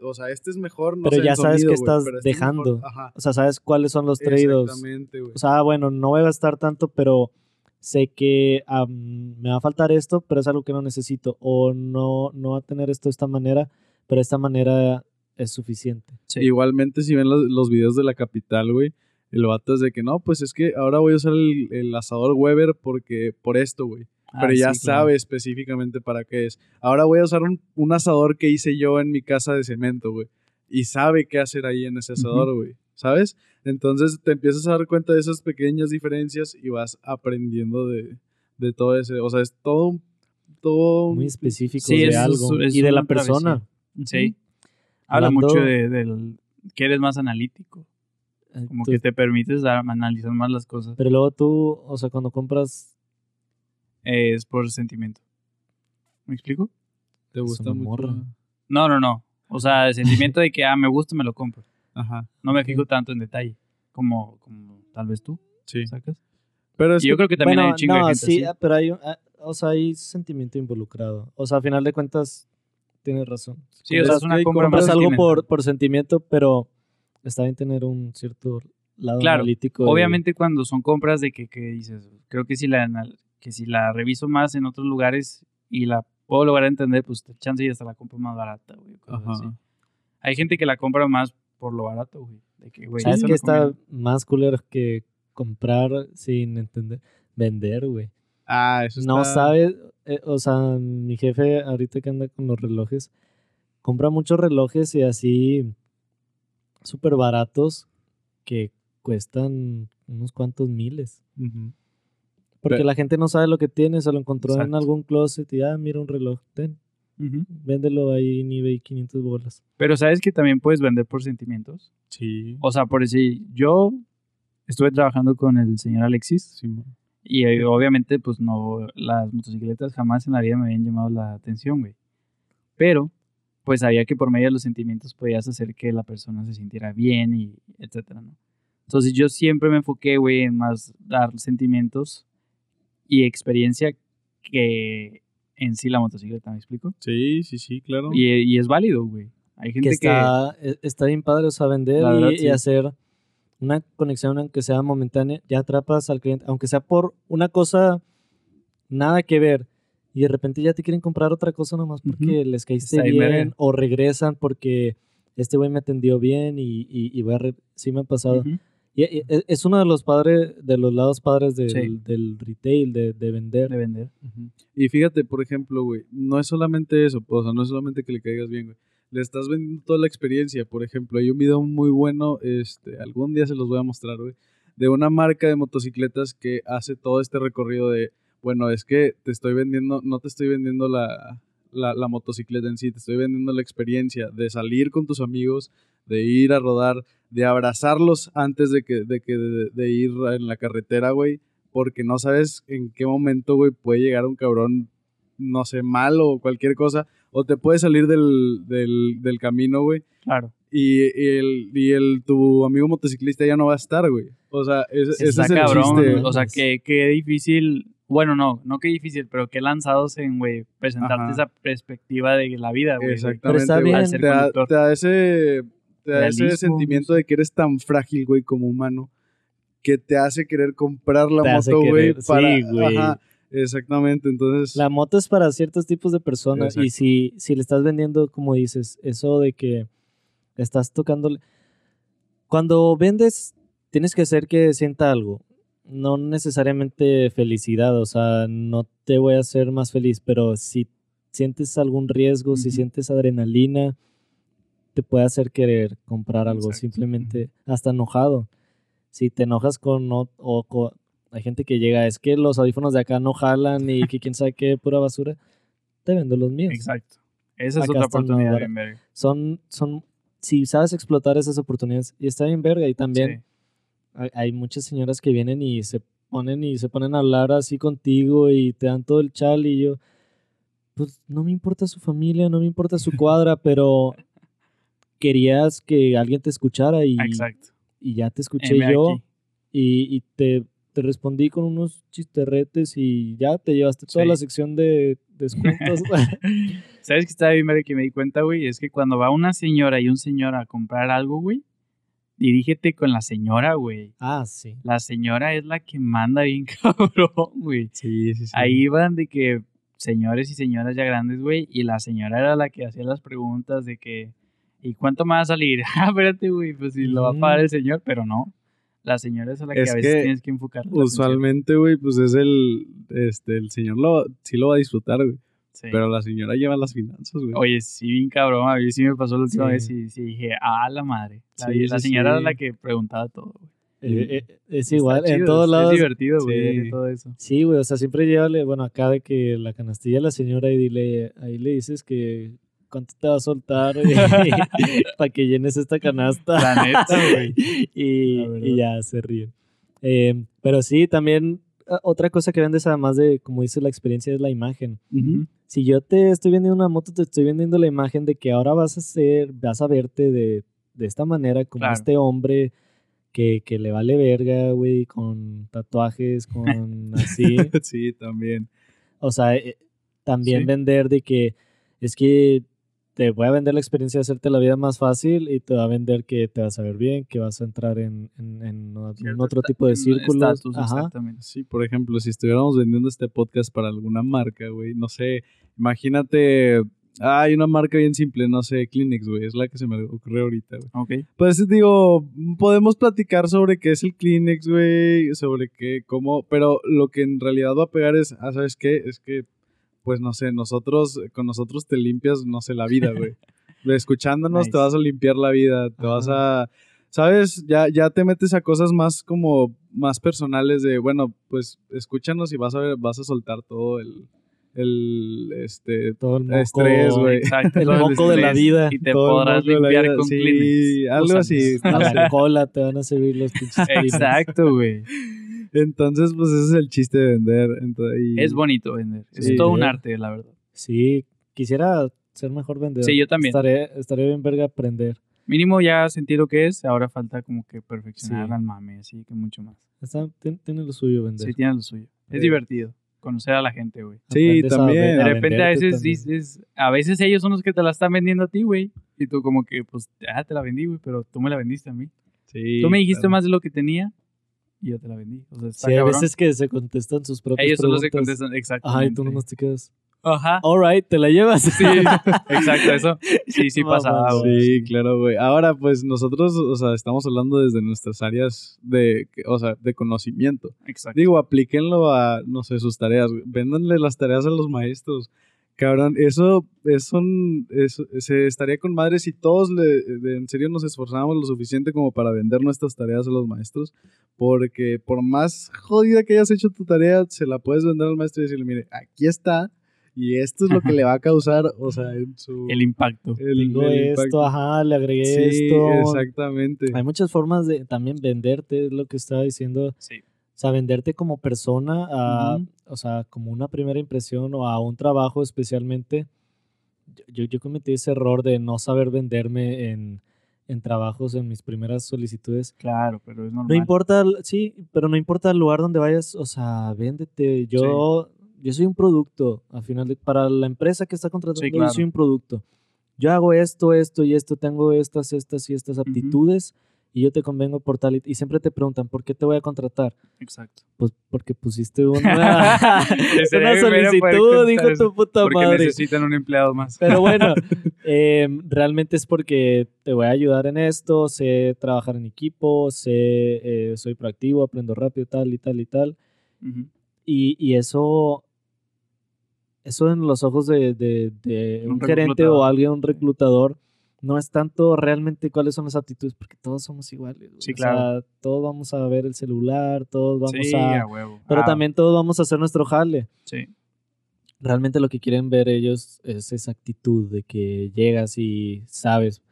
O sea, este es mejor, no Pero sé, ya en sabes sonido, que güey, estás este es dejando. Ajá. O sea, sabes cuáles son los traídos. Exactamente, güey. O sea, bueno, no voy a gastar tanto, pero sé que me va a faltar esto, pero es algo que no necesito. O no, no va a tener esto de esta manera, pero esta manera es suficiente. Sí. Igualmente, si ven los, los videos de la capital, güey, el vato es de que no, pues es que ahora voy a usar el, el asador Weber porque, por esto, güey. Pero Ah, ya sí, claro. sabe específicamente para qué es. Ahora voy a usar un, un asador que hice yo en mi casa de cemento, güey. Y sabe qué hacer ahí en ese asador, güey. ¿Sabes? Entonces te empiezas a dar cuenta de esas pequeñas diferencias y vas aprendiendo de, de todo ese. O sea, es todo, un- todo un- Muy específico Sí, de es- algo. es y de la travesía. persona. Sí. Habla Hablando- mucho de, del que eres más analítico. Como tú- que te permites dar- analizar más las cosas. Pero luego tú, o sea, cuando compras Eh, es por sentimiento. ¿Me explico? ¿Te gusta mucho? morra. No, no, no. O sea, el sentimiento de que, ah, me gusta, me lo compro. Ajá, No me fijo tanto en detalle. Como, como tal vez tú, sí. ¿sacas? Pero es Y yo que- creo que también hay un chingo no, de gente sí, así. ah, pero hay, un- ah, o sea, hay sentimiento involucrado. O sea, a final de cuentas, tienes razón. Sí, o sea, es una que compra compras más algo por, por sentimiento, pero está bien tener un cierto lado Claro, analítico. y- Obviamente cuando son compras de que, que dices, creo que si la que si la reviso más en otros lugares y la puedo lograr entender, pues chance y hasta la compro más barata, güey. así. Hay gente que la compra más por lo barato, güey. De que, güey, ¿Sabes no está más culero que comprar sin entender? Vender, güey. Ah, eso No está- sabes, eh, o sea, mi jefe ahorita que anda con los relojes, compra muchos relojes y así súper baratos que cuestan unos cuantos miles. Porque la gente no sabe lo que tiene, se lo encontró en algún closet y, ah, mira un reloj, ten, Ujú. véndelo ahí en eBay 500 bolas. Pero sabes que también puedes vender por sentimientos. Sí. O sea, por decir, yo estuve trabajando con el señor Alexis sí, y eh, obviamente, pues no, las motocicletas jamás en la vida me habían llamado la atención, güey. Pero, pues sabía que por medio de los sentimientos podías hacer que la persona se sintiera bien y etcétera, ¿no? Entonces yo siempre me enfoqué, güey, en más dar sentimientos y experiencia que en sí la motocicleta, ¿me explico? sí, sí, sí, claro. Y, y es válido, güey. Hay gente Que que... está, e- está bien padre, o sea, vender y, verdad, y sí. hacer una conexión, aunque sea momentánea, ya atrapas al cliente, aunque sea por una cosa nada que ver, y de repente ya te quieren comprar otra cosa nomás porque les caíste Está bien o regresan porque este güey me atendió bien y, y, y voy a re- sí me ha pasado. Ujú. Y, y- e- es uno de los padres, de los lados padres del, Sí. del retail, de, de vender. de vender. Y fíjate, por ejemplo, güey, no es solamente eso, pues, o sea, no es solamente que le caigas bien, güey. Le estás vendiendo toda la experiencia. Por ejemplo, hay un video muy bueno, este, algún día se los voy a mostrar, güey, de una marca de motocicletas que hace todo este recorrido de, bueno, es que te estoy vendiendo, no te estoy vendiendo la, la, la motocicleta en sí, te estoy vendiendo la experiencia de salir con tus amigos, de ir a rodar, de abrazarlos antes de que, de que, de, de ir en la carretera, güey, porque no sabes en qué momento, güey, puede llegar un cabrón, no sé, mal o cualquier cosa, o te puede salir del, del, del camino, güey, Claro. y, y el, y el, tu amigo motociclista ya no va a estar, güey. O sea, Sí, ese Está es el cabrón. chiste. O sea, que, que difícil. Bueno, no, no que difícil, pero que lanzados en, güey, presentarte Ajá. esa perspectiva de la vida, güey. Exactamente, está güey. bien. Al ser Te da, conductor. te da ese, te da ese sentimiento de que eres tan frágil, güey, como humano, que te hace querer comprar la Te moto, güey, sí, güey. Exactamente, entonces... La moto es para ciertos tipos de personas y si, si le estás vendiendo, como dices, eso de que estás tocándole... Cuando vendes, tienes que hacer que sienta algo. No necesariamente felicidad, o sea, no te voy a hacer más feliz, pero si sientes algún riesgo, si sientes adrenalina, te puede hacer querer comprar algo, Exacto. simplemente hasta enojado. Si te enojas con, o, o hay gente que llega, es que los audífonos de acá no jalan y que quién sabe qué, pura basura, te vendo los míos. Exacto. Esa es Acá otra oportunidad, bien verga. Son, son, si sabes explotar esas oportunidades, y está bien verga, y también Sí. hay, muchas señoras que vienen y se ponen y se ponen a hablar así contigo y te dan todo el chal y yo, pues no me importa su familia, no me importa su cuadra, <laughs> pero querías que alguien te escuchara y, Exacto. y ya te escuché yo y, y te, te respondí con unos chisterretes y ya te llevaste toda Sí. la sección de descuentos. <laughs> ¿Sabes qué estaba bien que me di cuenta, güey? Es que cuando va una señora y un señor a comprar algo, güey, dirígete con la señora, güey. ah, sí. La señora es la que manda bien <laughs> cabrón, güey. Sí, sí, sí. Ahí van de que señores y señoras ya grandes, güey, y la señora era la que hacía las preguntas de que, ¿y cuánto me va a salir? <laughs> Ah, espérate, güey, pues si lo va a pagar el señor, pero no. La señora es a la que Es a veces que tienes que enfocar. Usualmente, güey, pues es el... Este, el señor lo, sí lo va a disfrutar, güey. Sí. Pero la señora lleva las finanzas, güey. Oye, sí, bien cabrón, a mí sí me pasó la última Sí. vez y sí dije, ah, la madre. La, Sí, la sí, señora era la que preguntaba todo, güey. Eh, eh, es Está igual, en todos es- lados. Es divertido, güey, Sí. todo eso. Sí, güey, o sea, siempre llévale, bueno, acá de que la canastilla a la señora y dile, ahí le dices que ¿cuánto te va a soltar <laughs> <laughs> para que llenes esta canasta? La neta, güey. <laughs> y, ya se ríen. Eh, pero sí, también ah, otra cosa que vendes además de, como dice la experiencia, es la imagen. Ujú. Si yo te estoy vendiendo una moto, te estoy vendiendo la imagen de que ahora vas a ser, vas a verte de, de esta manera, como Claro. este hombre que, que le vale verga, güey, con tatuajes, con así. Sí, también. O sea, eh, también Sí. vender de que es que te voy a vender la experiencia de hacerte la vida más fácil y te va a vender que te vas a ver bien, que vas a entrar en, en, otro tipo de círculos. estatus, Ajá. Exactamente. Sí, por ejemplo, si estuviéramos vendiendo este podcast para alguna marca, güey, no sé, imagínate, ah, hay una marca bien simple, no sé, Kleenex, güey, es la que se me ocurrió ahorita, güey. Ok. Pues digo, podemos platicar sobre qué es el Kleenex, güey, sobre qué, cómo, pero lo que en realidad va a pegar es, ah, ¿sabes qué? Es que, pues no sé, nosotros, con nosotros te limpias, no sé, la vida, güey. <laughs> Escuchándonos te vas a limpiar la vida, te vas a, ¿sabes? Ya, ya te metes a cosas más como, más personales de, bueno, pues escúchanos y vas a ver, vas a soltar todo el, el, este, Todo el moco, Estrés, güey. Exacto. <laughs> El moco de la vida. Y te todo podrás limpiar con sí, Kleenex. algo así. A no sé. la cola te van a servir los pinches. <laughs> Exacto, güey. Entonces, pues ese es el chiste de vender. ento- y- Es bonito vender. Es todo un arte, la verdad. Sí, quisiera ser mejor vendedor. Sí, yo también. Estaría, estaría bien verga aprender. Mínimo ya sentí lo que es, ahora falta como que perfeccionar Sí. al mame, así que mucho más. Está- tiene, tiene lo suyo vender. Sí, tiene lo suyo. Es Sí. divertido conocer a la gente, güey. Sí, también. De a repente a veces dices, a veces ellos son los que te la están vendiendo a ti, güey. Y tú como que, pues, ah, te la vendí, güey, pero tú me la vendiste a mí. Sí, tú me dijiste claro. más de lo que tenía y yo te la vendí. O sea, está Sí, hay cabrón. veces que se contestan sus propias ellos son los que preguntas. contestan, exacto. Ajá, y tú nomás te quedas. Ajá. Alright, te la llevas. Sí, exacto, eso. Sí, sí <laughs> Mamá, pasaba, güey. Sí, claro, güey. Ahora, pues nosotros, o sea, estamos hablando desde nuestras áreas de, o sea, de conocimiento. Exacto. Digo, aplíquenlo a, no sé, sus tareas. Véndanle las tareas a los maestros. Cabrón, eso, eso, eso se estaría con madre si todos le, de- en serio nos esforzáramos lo suficiente como para vender nuestras tareas a los maestros. Porque por más jodida que hayas hecho tu tarea, se la puedes vender al maestro y decirle, mire, aquí está. Y esto es lo que le va a causar, o sea, en su... El impacto. el- Tengo el esto, impacto. ajá, le agregué Sí, esto. exactamente. Hay muchas formas de también venderte, es lo que estaba diciendo. Sí. O sea, venderte como persona, a, Ujú. o sea, como una primera impresión o a un trabajo especialmente. Yo, yo cometí ese error de no saber venderme en, en trabajos, en mis primeras solicitudes. Claro, pero es normal. No importa, sí, pero no importa el lugar donde vayas, o sea, véndete. Yo, yo soy un producto, al final, de- para la empresa que está contratando, claro. yo soy un producto. Yo hago esto, esto y esto, tengo estas, estas y estas aptitudes y yo te convengo por tal y, y siempre te preguntan, ¿por qué te voy a contratar? Exacto. Pues porque pusiste <laughs> una, una solicitud, dijo tu puta Porque madre. necesitan un empleado más. Pero bueno, <laughs> eh, realmente es porque te voy a ayudar en esto, sé trabajar en equipo, sé, eh, soy proactivo, aprendo rápido, tal y tal y tal. Ujú. Y, y eso, eso en los ojos de, de- de Un un gerente o alguien, un reclutador, no es tanto realmente cuáles son las aptitudes, porque todos somos iguales. güey. Sí, O claro. sea, todos vamos a ver el celular, todos vamos sí, a... a huevo. Pero Ah, también todos vamos a hacer nuestro jale. Sí. Realmente lo que quieren ver ellos es esa actitud de que llegas y sabes,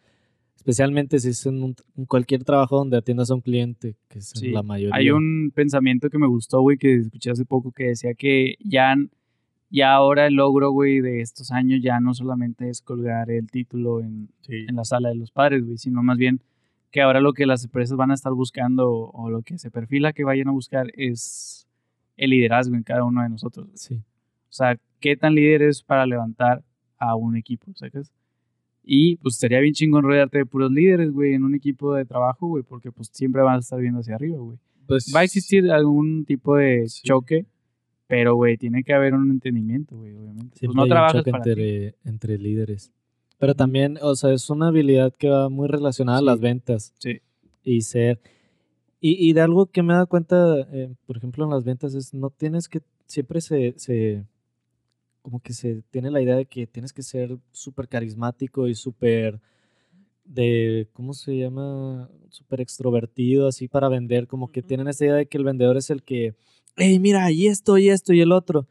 especialmente si es en, un- en cualquier trabajo donde atiendas a un cliente, que es Sí, la mayoría. Hay un pensamiento que me gustó, güey, que escuché hace poco que decía que ya, ya ahora el logro, güey, de estos años ya no solamente es colgar el título en, en la sala de los padres, güey, sino más bien que ahora lo que las empresas van a estar buscando o, lo que se perfila que vayan a buscar es el liderazgo en cada uno de nosotros. güey. Sí. O sea, ¿qué tan líder es para levantar a un equipo? ¿Sacas? Y pues sería bien chingón rodearte de puros líderes, güey, en un equipo de trabajo, güey, porque pues siempre van a estar viendo hacia arriba, güey. Pues, Va a existir algún tipo de Sí. choque, pero, güey, tiene que haber un entendimiento, güey, obviamente. Siempre pues no hay un choque para ti. entre, entre líderes. Pero también, o sea, es una habilidad que va muy relacionada Sí. a las ventas. Sí. Y ser. Y, y de algo que me he dado cuenta, eh, por ejemplo, en las ventas, es no tienes que. Siempre se. se como que se tiene la idea de que tienes que ser súper carismático y súper. de. ¿Cómo se llama? Súper extrovertido, así para vender. Como que tienen esa idea de que el vendedor es el que. Hey, mira, y esto, y esto, y el otro.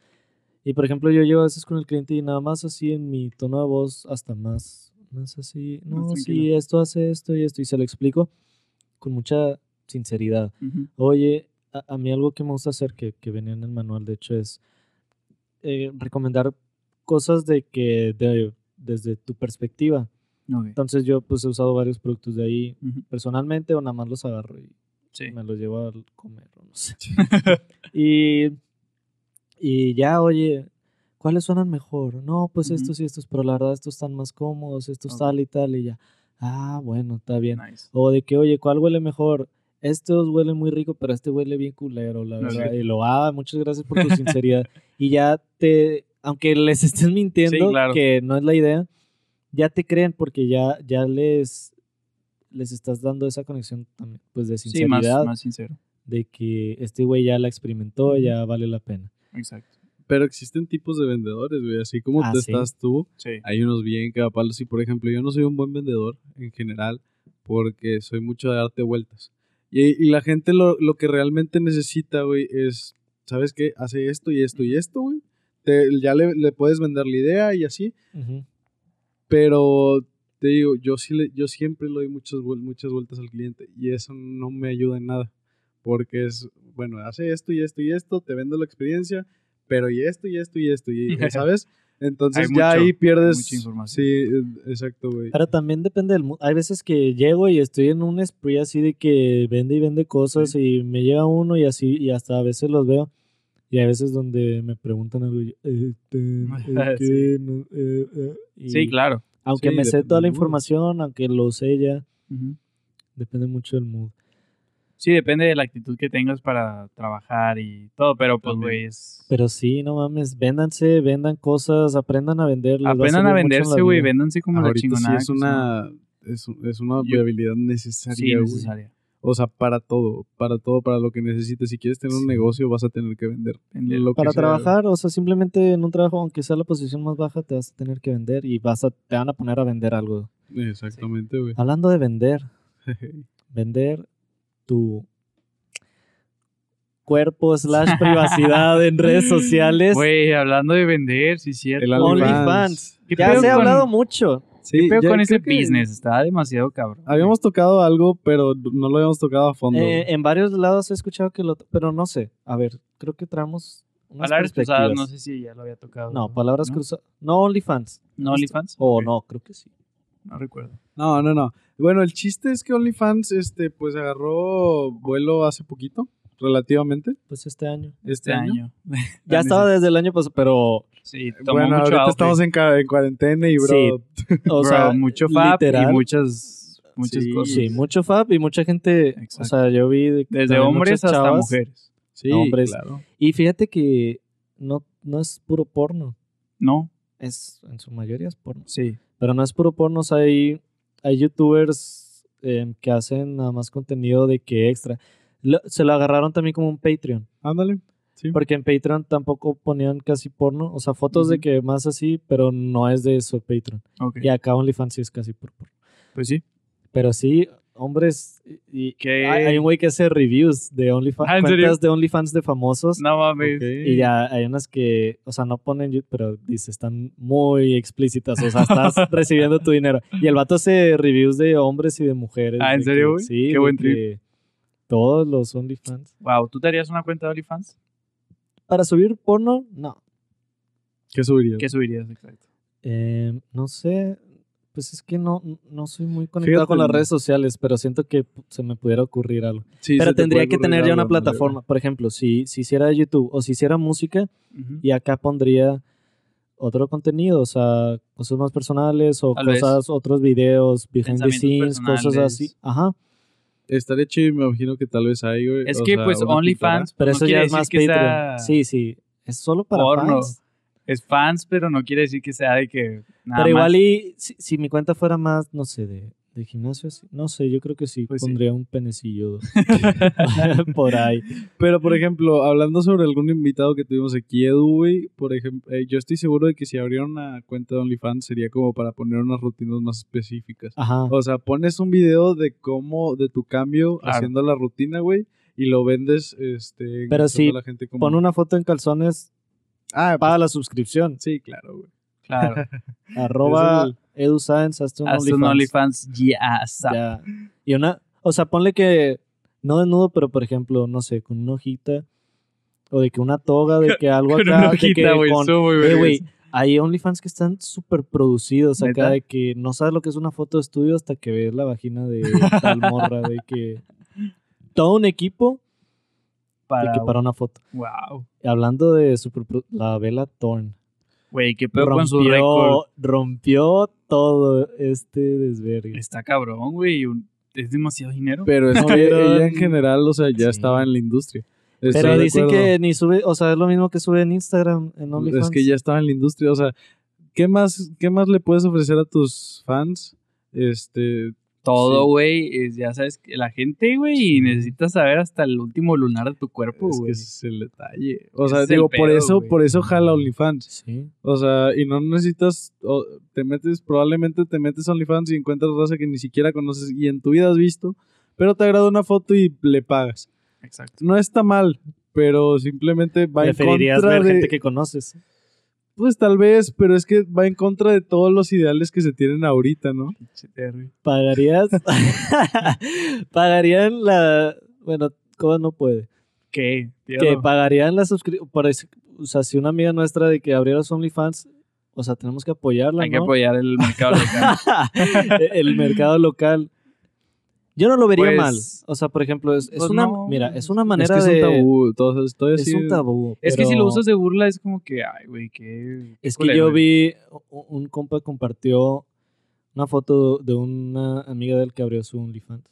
Y por ejemplo, yo llego a veces con el cliente y nada más así en mi tono de voz, hasta más, más así, Más no, sí, esto hace esto y esto, y se lo explico con mucha sinceridad. Ujú. Oye, a, a mí algo que me gusta hacer, que, que venía en el manual, de hecho, es eh, recomendar cosas de que de- desde tu perspectiva. Ok. Entonces yo pues he usado varios productos de ahí Ujú. personalmente o nada más los agarro y Sí. me los llevo a comer, no sé. <laughs> y, y ya, oye, ¿cuáles suenan mejor? No, pues estos y estos, pero la verdad estos están más cómodos, estos tal y tal, y ya. Ah, bueno, está bien. Nice. O de que, oye, ¿cuál huele mejor? Estos huelen muy rico, pero este huele bien culero, la verdad. Y lo, ah, muchas gracias por tu sinceridad. y ya te, aunque les estés mintiendo, claro. que no es la idea, ya te creen porque ya, ya les, les estás dando esa conexión también, pues de Sí, más, sinceridad, más sincero. de que este güey ya la experimentó, ya vale la pena. Exacto. Pero existen tipos de vendedores, güey. Así como Ah, tú sí. estás tú, Sí. hay unos bien cagapalos. Y por ejemplo, yo no soy un buen vendedor en general porque soy mucho de darte vueltas. Y, y la gente lo, lo que realmente necesita, güey, es, ¿sabes qué? Hace esto y esto y esto, güey. Te- ya le, le puedes vender la idea y así. Pero te digo, yo sí le, yo siempre le doy muchas, muchas vueltas al cliente y eso no me ayuda en nada. Porque es, bueno, hace esto y esto y esto, te vendo la experiencia, pero y esto y esto y esto, y, <laughs> ¿sabes? Entonces Hay ya mucho- ahí pierdes. mucha información. Sí, eh, exacto, güey. Pero también depende del. Hay veces que llego y estoy en un spree así de que vende y vende cosas y me llega uno y así, y hasta a veces los veo. Y hay veces donde me preguntan algo y yo, este, eh, <laughs> Sí. No, eh, eh, y Sí, claro. Aunque Sí, me sé toda la información, aunque lo sé ya, depende mucho del mood. Sí, depende de la actitud que tengas para trabajar y todo, pero pues, güey, es... Pero sí, no mames, véndanse, vendan cosas, aprendan a vender. Aprendan a la venderse, güey, véndanse como la Ahorita sí chingonada. es que una, es, un- es una son. necesaria, Sí, necesaria. O sea, para todo, para todo, para lo que necesites. Si quieres tener un Sí. negocio, vas a tener que vender. Vender. lo que Para sea, trabajar, o sea, simplemente en un trabajo, aunque sea la posición más baja, te vas a tener que vender y vas a, te van a poner a vender algo. Exactamente, güey. Hablando de vender, <laughs> vender tu cuerpo slash privacidad en redes <laughs> sociales. Güey, hablando de vender, sí, cierto. OnlyFans. ¿Qué Ya se ha hablado mucho. Sí, ¿Qué pedo ya con ese business? Está demasiado cabrón. Habíamos tocado algo, pero no lo habíamos tocado a fondo. Eh, en varios lados he escuchado que lo... Pero no sé. A ver, creo que traemos unas Palabras cruzadas, no sé si ya lo había tocado. No, palabras ¿no? cruzadas. No OnlyFans. ¿No OnlyFans? O no, creo que sí. No recuerdo. No, no, no. Bueno, el chiste es que OnlyFans, este, pues agarró vuelo hace poquito, relativamente. Pues este año. Este, año. <laughs> Ya estaba desde el año pasado, pero... Sí, tomó Bueno, mucho ahorita estamos en, cuarentena y, bro, Sí, O Bro, <laughs> sea, mucho fab literal. y muchas, muchas Sí, cosas. Sí, mucho fab y mucha gente... O Exacto. sea, yo vi... de- Desde hombres hasta chavas. mujeres. sí, hombres. claro. Y fíjate que no, no es puro porno. No, Es, en su mayoría es porno. sí. Pero no es puro porno. O sea, hay, hay youtubers eh, que hacen nada más contenido de que extra. Lo- se lo agarraron también como un Patreon. Ándale. Sí. Porque en Patreon tampoco ponían casi porno. O sea, fotos de que más así, pero no es de eso Patreon. Y acá OnlyFans sí es casi por porno. Pues sí. Pero sí, hombres. Y, hay, un güey que hace reviews de OnlyFans. Ah, cuentas de OnlyFans de famosos. No mames. Y ya hay unas que, o sea, no ponen, pero dice, están muy explícitas. O sea, estás <laughs> recibiendo tu dinero. Y el vato hace reviews de hombres y de mujeres. Ah, ¿en serio, güey? Sí. Qué buen trip. Todos los OnlyFans. Wow, ¿tú te harías una cuenta de OnlyFans? Para subir porno, no. ¿Qué subirías? ¿Qué subirías? Exacto. Eh, no sé. Pues es que no, no soy muy conectado con las redes sociales, pero siento que se me pudiera ocurrir algo. Sí, pero te tendría que tener ya una plataforma. Por ejemplo, si, si hiciera YouTube o si hiciera música, Ujú. y acá pondría otro contenido, o sea, cosas más personales o Tal vez. cosas, otros videos, behind the scenes, cosas así. Ajá. Estaría chido y me imagino que tal vez hay, güey. Es o que sea, pues OnlyFans Pero no eso ya es más que Patreon. sea Sí, sí. Es solo para porno. fans. Es fans, pero no quiere decir que sea de que nada Pero igual más. y si, si mi cuenta fuera más, no sé, de, de gimnasio, así, no sé, yo creo que sí, Pues sí. pondría un penecillo <laughs> <laughs> por ahí. Pero, por ejemplo, hablando sobre algún invitado que tuvimos aquí, Edu, güey, por ejemplo, eh, yo estoy seguro de que si abriera una cuenta de OnlyFans sería como para poner unas rutinas más específicas. Ajá. O sea, pones un video de cómo, de tu cambio Claro. haciendo la rutina, güey, y lo vendes, este, Pero sí, la gente como... Pon una foto en calzones Ah, paga la suscripción. sí, claro, güey. Claro. <laughs> Arroba el- EduScience, hazte un OnlyFans. OnlyFans ya. Y una, o sea, ponle que, no desnudo, pero por ejemplo, no sé, con una hojita, o de que una toga, de que algo <laughs> acá, una de que hojita, güey. Eh, güey, hay OnlyFans que están súper producidos acá, de que no sabes lo que es una foto de estudio hasta que ves la vagina de tal morra, de que <laughs> todo un equipo Para, de que para una foto. Wow. Hablando de super, la Vela Thorn. Güey, qué pedo con su récord. Rompió, rompió todo este desvergue. Está cabrón, güey. Es demasiado dinero. Pero es que <laughs> ella en general, o sea, ya Sí. estaba en la industria. Estoy Pero dicen que ni sube, o sea, es lo mismo que sube en Instagram, en OnlyFans. Es que ya estaba en la industria, o sea, ¿qué más, qué más le puedes ofrecer a tus fans? Este, Todo, Sí. güey. es- Ya sabes que la gente, güey, y necesitas saber hasta el último lunar de tu cuerpo, es que güey. ese es el detalle. O sea, es digo, por eso, por eso jala OnlyFans. Sí. O sea, y no necesitas, o te metes, probablemente te metes a OnlyFans y encuentras raza que ni siquiera conoces y en tu vida has visto, pero te agrada una foto y le pagas. Exacto. No está mal, pero simplemente va en Preferirías contra ver de... gente que conoces. Pues tal vez, pero es que va en contra de todos los ideales que se tienen ahorita, ¿no? ¿Pagarías? <laughs> ¿Pagarían la...? Bueno, ¿cómo no puede? ¿Qué? Que pagarían la suscripción... O sea, si una amiga nuestra de que abriera su OnlyFans, o sea, tenemos que apoyarla, Hay que apoyar el mercado local. <laughs> el mercado local. Yo no lo vería Pues- mal. O sea, por ejemplo, es, es pues una... no. Mira, es una Es manera que es de... un tabú, todo, Es un tabú. es que si lo usas de burla es como que, ay, güey, qué. Es que yo vi, un compa compartió una foto de una amiga de él que abrió su OnlyFans.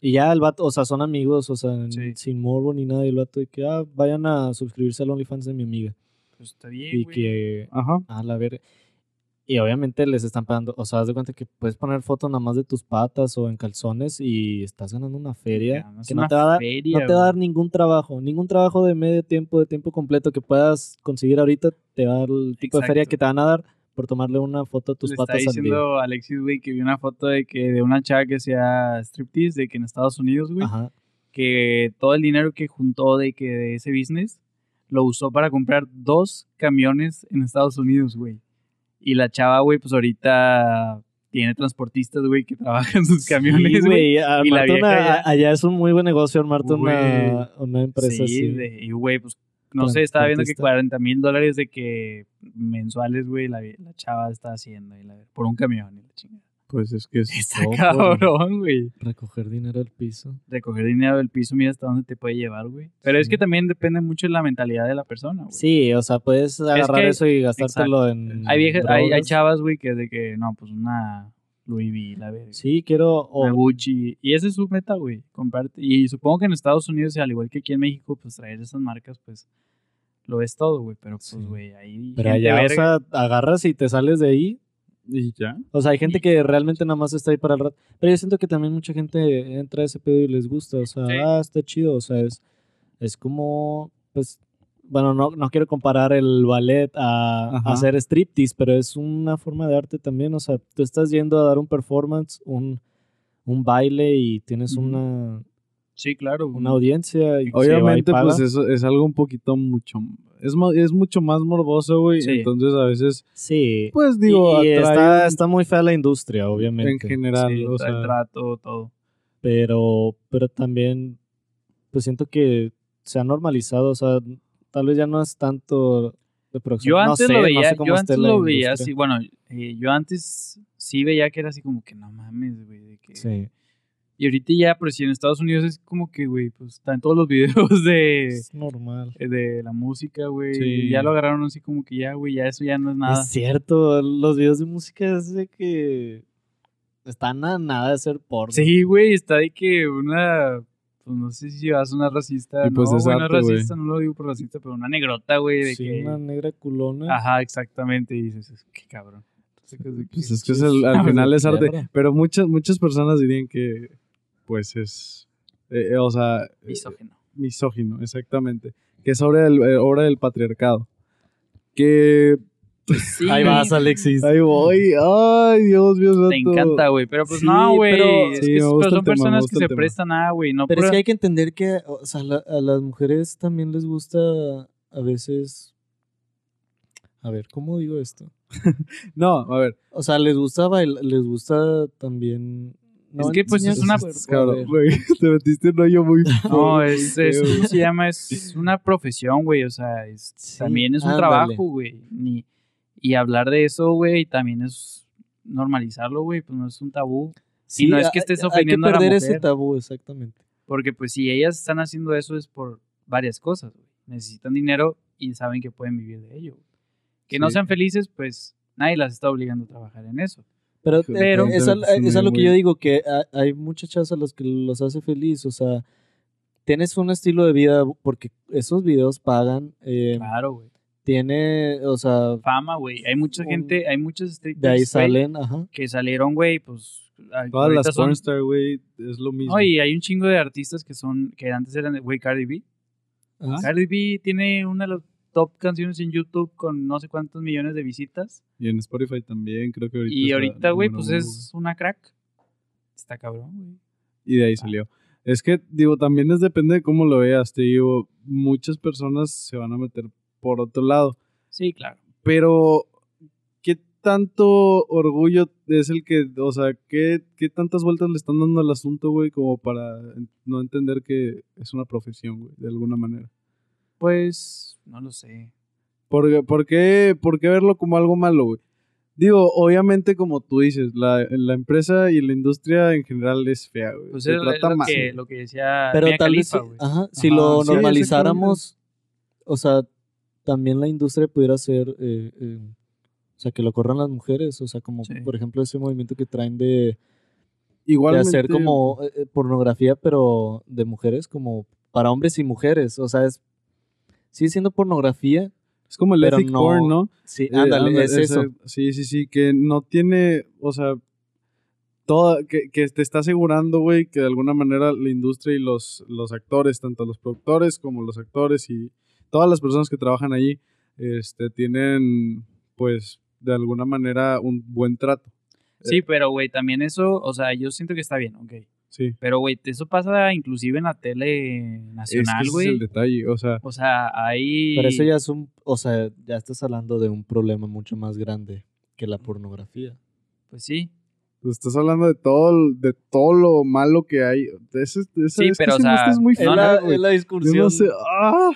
Y ya el vato, o sea, son amigos, o sea, Sí. sin morbo ni nada. Y el vato de que, ah, vayan a suscribirse al OnlyFans de mi amiga. Pues está bien, Y que, Ajá. a la verga. Y obviamente les están pagando, o sea, haz de cuenta que puedes poner foto nada más de tus patas o en calzones y estás ganando una feria Ganas que no te va a dar, feria, no te va a dar ningún trabajo, ningún trabajo de medio tiempo, de tiempo completo que puedas conseguir ahorita, te va a dar el tipo de feria que te van a dar por tomarle una foto a tus Le está patas al video. diciendo Alexis, güey, que vi una foto de que de una chava que hacía striptease de que en Estados Unidos, güey, Ajá. que todo el dinero que juntó de que de ese business lo usó para comprar dos camiones en Estados Unidos, güey. Y la chava, güey, pues ahorita tiene transportistas, güey, que trabajan en sus camiones, güey. Y la armarte vieja una- ya- allá es un muy buen negocio armarte una, una empresa Sí, así. de- y güey, pues no sé, estaba viendo que Transportista. 40 mil dólares de que mensuales, güey, la, la chava está haciendo y la- por un camión y la chingada. Pues es que es Está todo cabrón, güey. Recoger dinero del piso. Recoger dinero del piso, mira hasta dónde te puede llevar, güey. Pero es que también depende mucho de la mentalidad de la persona, güey. Sí, o sea, puedes agarrar que- eso y gastártelo en. Hay, viejas, hay, chavas, güey, que de que, no, pues una Louis V, la verga. Sí, quiero. Una O, Gucci. Y esa es su meta, güey. Comprarte. Y supongo que en Estados Unidos, al igual que aquí en México, pues traer esas marcas, pues lo es todo, güey. Pero pues, Sí. güey, ahí. pero allá, o verga. sea, agarras y te sales de ahí. Y ya. O sea, hay gente que realmente nada más está ahí para el rato. Pero yo siento que también mucha gente entra a ese pedo y les gusta. O sea, Sí. ah, está chido. O sea, es, es como, pues, bueno, no, no quiero comparar el ballet a, hacer striptease, pero es una forma de arte también. O sea, tú estás yendo a dar un performance, un, un baile y tienes una, Sí, claro. una audiencia. Y Obviamente, pues eso es algo un poquito mucho... Es, es mucho más morboso, güey. Sí. Entonces a veces, Sí. pues digo, y, y atrae está, está muy fea la industria, obviamente. en general. Sí, o sea, trato, todo. pero, pero también, pues siento que se ha normalizado, o sea, tal vez ya no es tanto de producción. Yo no antes sé, lo no veía, sé cómo yo esté antes lo veía así, bueno, eh, yo antes sí veía que era así como que no mames, güey, de que... Sí, Y ahorita ya, pero si en Estados Unidos es como que, güey, pues están todos los <laughs> videos de, es normal. de la música, güey, Sí. ya lo agarraron así como que ya, güey, ya eso ya no es nada. Es cierto, los videos de música es de que están a nada de ser porno. Sí, güey, está de que una, pues no sé si vas a una racista, Y pues no, güey, racista, no lo digo por racista, pero una negrota, güey, de Sí, que... una negra culona. Ajá, exactamente, y dices, es- qué cabrón. Pues es que es el- al <laughs> final es arte. Pero muchas, muchas personas dirían que, pues es, eh, eh, o sea, eh, Misógino. misógino, exactamente. Que es obra del, eh, obra del patriarcado. Que, <laughs> Sí, Ahí vas, Alexis. ahí voy, ay, Dios mío. Te encanta, güey. Pero pues Sí, no, güey. pero- Es Sí, que me son personas que se tema. prestan a, güey. No Pero es que hay que entender que, o sea, la- a las mujeres también les gusta a veces... A ver, ¿cómo digo esto? <laughs> No, a ver. O sea, les gusta bailar, les gusta también... Es que, pues, es una- Claro, güey, <laughs> te metiste en un hoyo muy No, es, es-. ¿cómo se llama? Es una profesión, güey. O sea, es- Sí, también es un ándale. trabajo, güey. Ni- Y hablar de eso, güey, también es normalizarlo, güey. Pues no es un tabú. Sí, no es hay- que estés Hay ofendiendo a que la perder ese tabú, exactamente. Porque, pues, si ellas están haciendo eso es por varias cosas, güey. Necesitan dinero y saben que pueden vivir de ello. güey. Que no Sí. sean felices, pues nadie las está obligando a trabajar en eso. Pero, Híjole, Pero- es, al- sí, es a lo que yo digo, que ha- hay muchachas a los que los hace feliz, o sea, tienes un estilo de vida, porque esos videos pagan, eh, Claro, güey. tiene, o sea, Fama, güey. Hay mucha Un- gente, hay muchos de ahí salen, ajá. que salieron, güey, pues. Todas las son- pornstar, güey, es lo mismo. No, y hay un chingo de artistas que son, que antes eran, güey, Cardi B. ajá. Cardi B tiene una de las top canciones en YouTube con no sé cuántos millones de visitas. Y en Spotify también, creo que ahorita. y ahorita, güey, pues uno, es una crack. Está cabrón, güey. Y de ahí salió. Es que, digo, también es depende de cómo lo veas. Te digo, muchas personas se van a meter por otro lado. Sí, claro. Pero, ¿qué tanto orgullo es el que, o sea, qué, qué tantas vueltas le están dando al asunto, güey, como para no entender que es una profesión, güey, de alguna manera? Pues, no lo sé. ¿Por, por qué, por qué verlo como algo malo, güey? Digo, obviamente, como tú dices, la, la empresa y la industria en general es fea, güey. Pues Se es trata lo mal. que, lo que decía Pero Mia tal vez, Khalifa, güey. ajá, si Ajá, lo sí, normalizáramos, o sea, también la industria pudiera ser, eh, eh, o sea, que lo corran las mujeres, o sea, como Sí. por ejemplo ese movimiento que traen de, de Igualmente, hacer como eh, pornografía, pero de mujeres, como para hombres y mujeres, o sea, es, sigue siendo pornografía, Es como el pero ethic no- porn, ¿no? sí, Eh, ándale, es eso. Sí, sí, sí, que no tiene, o sea, toda, que, que te está asegurando, güey, que de alguna manera la industria y los, los actores, tanto los productores como los actores y todas las personas que trabajan allí, este, tienen, pues, de alguna manera un buen trato. Sí, pero, güey, también eso, o sea, yo siento que está bien, ok. Sí. Pero, güey, eso pasa inclusive en la tele Es que nacional, ese es güey. el detalle, o sea, O sea, ahí... Pero eso ya es un, o sea, ya estás hablando de un problema mucho más grande que la pornografía. Pues sí. estás hablando de todo, de todo lo malo que hay. Ese, ese- Sí, es que pero, o sea, es muy es feo, la- güey. la Yo discusión. no sé, ah.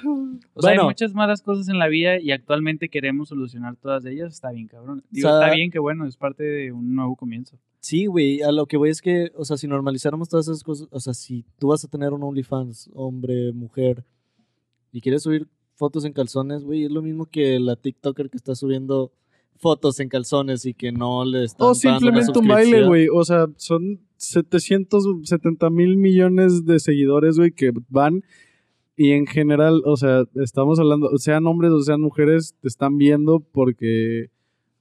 O sea, hay muchas malas cosas en la vida y actualmente queremos solucionar todas ellas. Está bien, cabrón. Digo, O sea- está bien que, bueno, es parte de un nuevo comienzo. Sí, güey, a lo que voy es que, o sea, si normalizáramos todas esas cosas, o sea, si tú vas a tener un OnlyFans, hombre, mujer, y quieres subir fotos en calzones, güey, es lo mismo que la TikToker que está subiendo fotos en calzones y que no le están O pagando una simplemente un baile, güey. O sea, son 770 mil millones de seguidores, güey, que van. Y en general, o sea, estamos hablando, sean hombres o sean mujeres, te están viendo porque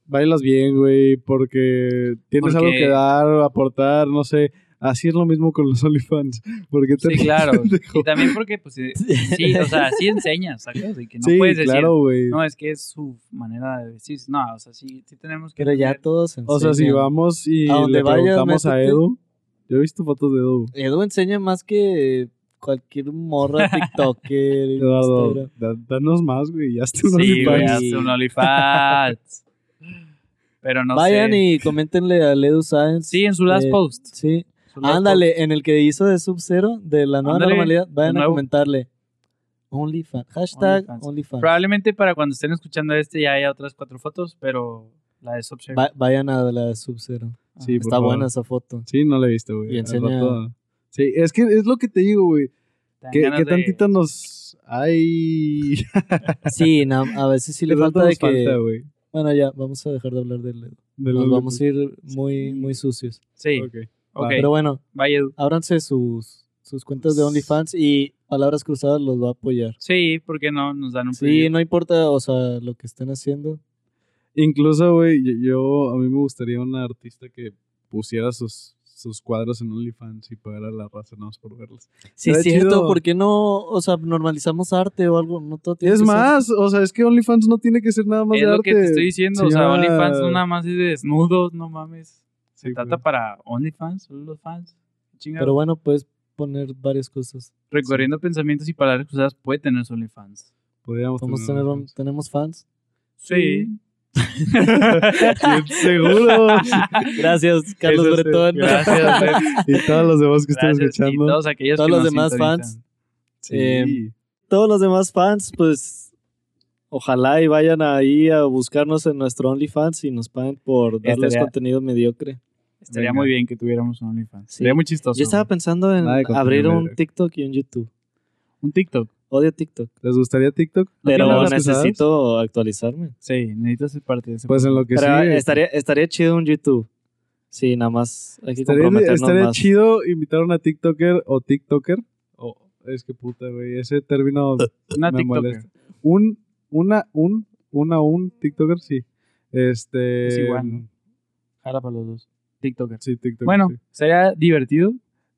bailas bien, güey, porque tienes algo que dar, aportar, no sé. Así es lo mismo con los <laughs> OnlyFans. Porque te Sí, claro. pendejo? Y también porque, pues, eh, sí, o sea, sí enseñas, que no sí, puedes decir, claro, güey. no, es que es su manera de decir. No, o sea, sí, sí tenemos que... Pero ya todos O sea, si enseñan. vamos y A donde le vayas, preguntamos a. Edu. Yo he visto fotos de Edu. Edu enseña más que cualquier morra <laughs> TikToker. Eduardo, danos más, güey. Ya está un Sí, hazte un OnlyFans. Pero no Vayan sé. y coméntenle a Edu Science. Sí, en su last eh, post. Sí, last Ándale, en el que hizo de Sub-Zero, de la nueva Ándale, normalidad, vayan a comentarle. OnlyFans. Hashtag OnlyFans. OnlyFans. Probablemente para cuando estén escuchando este ya haya otras cuatro fotos, pero la de. Va- vayan a la de Sub-Zero. Sí, por Está favor. buena esa foto. Sí, no la he visto, güey. Y enseña- rato- Sí, es que es lo que te digo, güey. Que, que de- tantito nos... Ay... Sí, a veces sí le ¿Qué tanto falta de que... falta? Bueno, ya, vamos a dejar de hablar del Edu. De Nos vamos a ir muy, muy sucios. Sí, Ok. ok. Pero bueno, Edu. ábranse sus, sus cuentas de OnlyFans y Palabras Cruzadas los va a apoyar. Sí, ¿por qué no? Nos dan un Sí, preview. no importa, o sea, lo que estén haciendo. Incluso, güey, yo, yo- a mí me gustaría una artista que pusiera sus, sus cuadros en OnlyFans y pagara la raza nada más por verlos. Sí, es cierto, chido. ¿por qué no, o sea, normalizamos arte o algo? No todo tiene Es que ser- más, o sea, es que OnlyFans no tiene que ser nada más Es de lo arte. que te estoy diciendo. O sea, OnlyFans no nada más es de desnudos, no mames. Se Sí, trata güey. para OnlyFans, solo los fans. Chingado. Pero bueno, puedes poner varias cosas. Recorriendo pensamientos y palabras cruzadas puede tener su OnlyFans. Podríamos a tener un- tenemos fans. Sí. <laughs> seguro. Gracias, Carlos Eso sí, Bretón. Gracias, <laughs> y todos los demás que están. Y escuchando. todos aquellos Todos que los nos demás sintonizan. fans. Sí. Eh, Todos los demás fans, pues ojalá y vayan ahí a buscarnos en nuestro OnlyFans y nos paguen por darles Estaría- contenido mediocre. Estaría Venga. muy bien que tuviéramos un OnlyFans. Sí. Sería muy chistoso. Yo estaba pensando en abrir un. TikTok y un YouTube. Un TikTok. Odio TikTok, ¿Les gustaría TikTok? pero necesito actualizarme. Sí, necesitas ser parte de ese. Pues en lo que Pero sí. estaría, estaría chido un YouTube. Sí, nada más hay que Estaría, estaría más. chido invitar a una TikToker o TikToker. Oh, es que puta, güey. Ese término Una me TikToker. molesta. Un, una, un, una, un TikToker, sí. Este. Es igual, ¿no? Jala para los dos. TikToker. Sí, TikToker. Bueno, sí. sería divertido.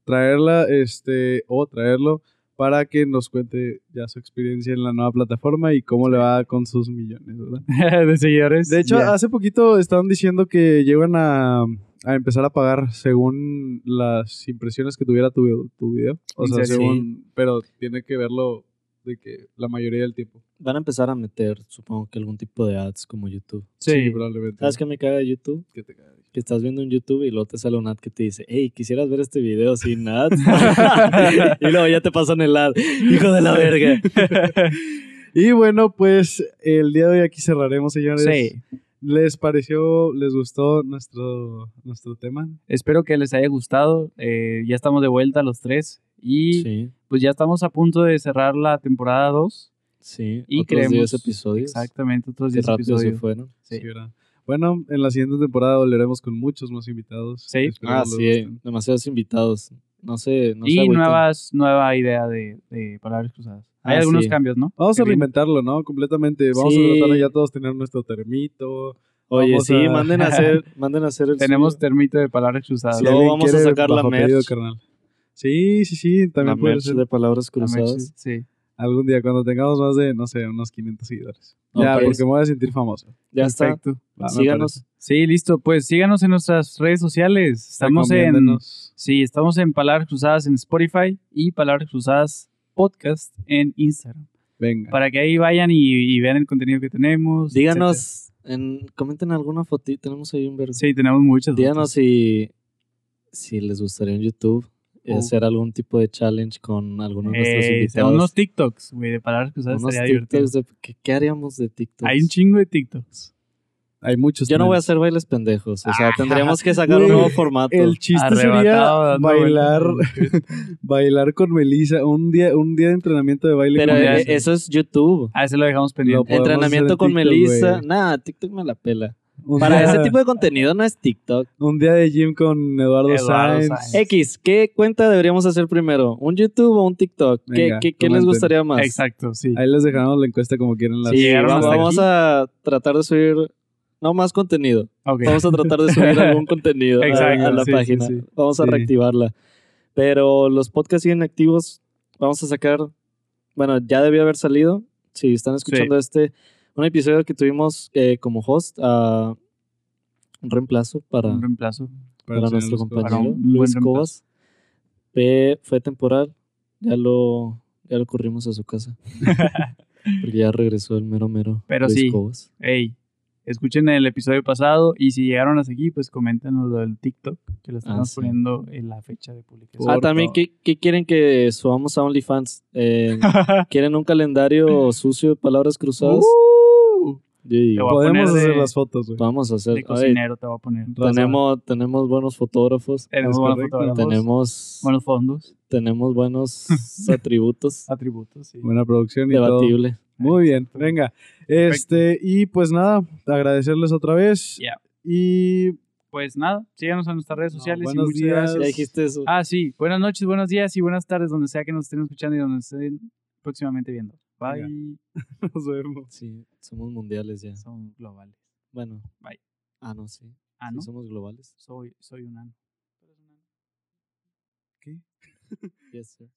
Traerla, este, o traerlo para que nos cuente ya su experiencia en la nueva plataforma y cómo le va con sus millones, ¿verdad? <laughs> de seguidores. De hecho, hace poquito estaban diciendo que llegan a, a empezar a pagar según las impresiones que tuviera tu, tu video. O ¿En sea, según, pero tiene que verlo de que la mayoría del tiempo. Van a empezar a meter, supongo que algún tipo de ads como YouTube. Sí. probablemente. ¿Sabes qué me caga de YouTube? Que te cagas. Que estás viendo un YouTube y luego te sale un ad que te dice, hey, quisieras ver este video sin ads. <laughs> <laughs> y luego ya te pasan el ad. Hijo de la verga. <laughs> Y bueno, pues el día de hoy aquí cerraremos, señores. Sí. ¿Les pareció, les gustó nuestro, nuestro tema? Espero que les haya gustado. Eh, ya estamos de vuelta los tres. Y Sí, pues ya estamos a punto de cerrar la temporada 2. sí. Y otros creemos- 10 episodios. Exactamente, otros Qué 10 rápido se episodios. fueron. Sí. Sí. Bueno, en la siguiente temporada volveremos con muchos más invitados. Sí. Ah, sí, demasiados invitados. No sé, no y nuevas, nueva idea de, de palabras cruzadas. Hay Ah, algunos sí. cambios, ¿no? Vamos a reinventarlo, ¿no? Completamente. Vamos Sí. a tratar de ya todos tener nuestro termito. Oye, vamos sí, a- manden a hacer, <laughs> manden a hacer el Tenemos suyo. termito de palabras cruzadas. Sí. Luego vamos a sacar la merch. pedido, carnal. Sí, sí, sí. la También puede merch ser de palabras La merch, cruzadas. Sí. algún día cuando tengamos más de, no sé, unos 500 seguidores. Ya, porque me voy a sentir famoso. Ya está. Perfecto. Va, Síganos. Sí, listo. Pues síganos en nuestras redes sociales. Estamos en, sí, estamos en Palabras Cruzadas en Spotify y Palabras Cruzadas Podcast en Instagram. Venga. Para que ahí vayan y, y vean el contenido que tenemos. Díganos, en, comenten alguna fotito. Tenemos ahí un etcétera. Sí, tenemos muchas. Díganos si, si les gustaría en YouTube Oh. hacer algún tipo de challenge con alguno de nuestros Eh, invitados. unos TikToks, güey, de Palabras Cruzadas. Unos estaría divertido. De- ¿qué, qué haríamos de TikToks? Hay un chingo de TikToks. Hay muchos. Yo no voy a hacer bailes pendejos. O sea, tendríamos que sacar un nuevo formato. El chiste Arrebatado, sería bailar, <laughs> bailar con Melissa. Un día, un día de entrenamiento de baile Pero con ya eh, eso es YouTube. Ah, ese lo dejamos pendiente. Entrenamiento en con TikTok, Melissa. Nah, TikTok me la pela. Un Para día- ese tipo de contenido no es TikTok. Un día de gym con Eduardo, Eduardo Sainz. Sainz. X, ¿qué cuenta deberíamos hacer primero? ¿Un YouTube o un TikTok? ¿Qué, Venga, qué- qué les gustaría más? Exacto, sí. Ahí les dejamos la encuesta como quieren las Sí, vamos, a tratar de subir, no más contenido. Ok. Vamos a tratar de subir <laughs> algún contenido a- Exacto, a, la sí, página. sí. Vamos a Sí. reactivarla. Pero los podcasts siguen activos. Vamos a sacar, bueno, ya debió haber salido. Si están escuchando este, un episodio que tuvimos eh, como host a un reemplazo para, Un reemplazo. para nuestro compañero Luis. Cobas. Fue temporal. Ya lo, ya lo corrimos a su casa. <laughs> Porque ya regresó el mero mero Pero Luis sí. Cobas. Ey, escuchen el episodio pasado y si llegaron hasta aquí, pues coméntenos lo del TikTok, que lo estamos Ah, sí. poniendo en la fecha de publicación. Por Ah, también, favor. ¿qué, qué quieren que subamos a OnlyFans? Eh, <laughs> ¿Quieren un calendario sucio de palabras cruzadas? Uh, Yo digo, Podemos hacer de- las fotos, güey. vamos a hacer. de Oye, cocinero te voy a poner. Raza. tenemos, tenemos buenos fotógrafos, Tenemos buenos correcto. fotógrafos, tenemos, buenos fondos, tenemos buenos <laughs> atributos. atributos, sí. Buena producción y todo. Debatible. Muy bien, venga. Este, y pues nada, agradecerles otra vez. Ya. Y Pues nada, síganos en nuestras redes No, sociales y buenos muchas días. gracias. Ya dijiste eso. Ah, sí, buenas noches, buenos días y buenas tardes, donde sea que nos estén escuchando y donde estén próximamente viendo. Bye. <laughs> nos vemos. Sí, somos mundiales ya. Son globales. Bueno. Bye. Ah, no, sí. Ah, Sí, ¿no? somos globales. Soy, soy un ano. <laughs> Yes, sir.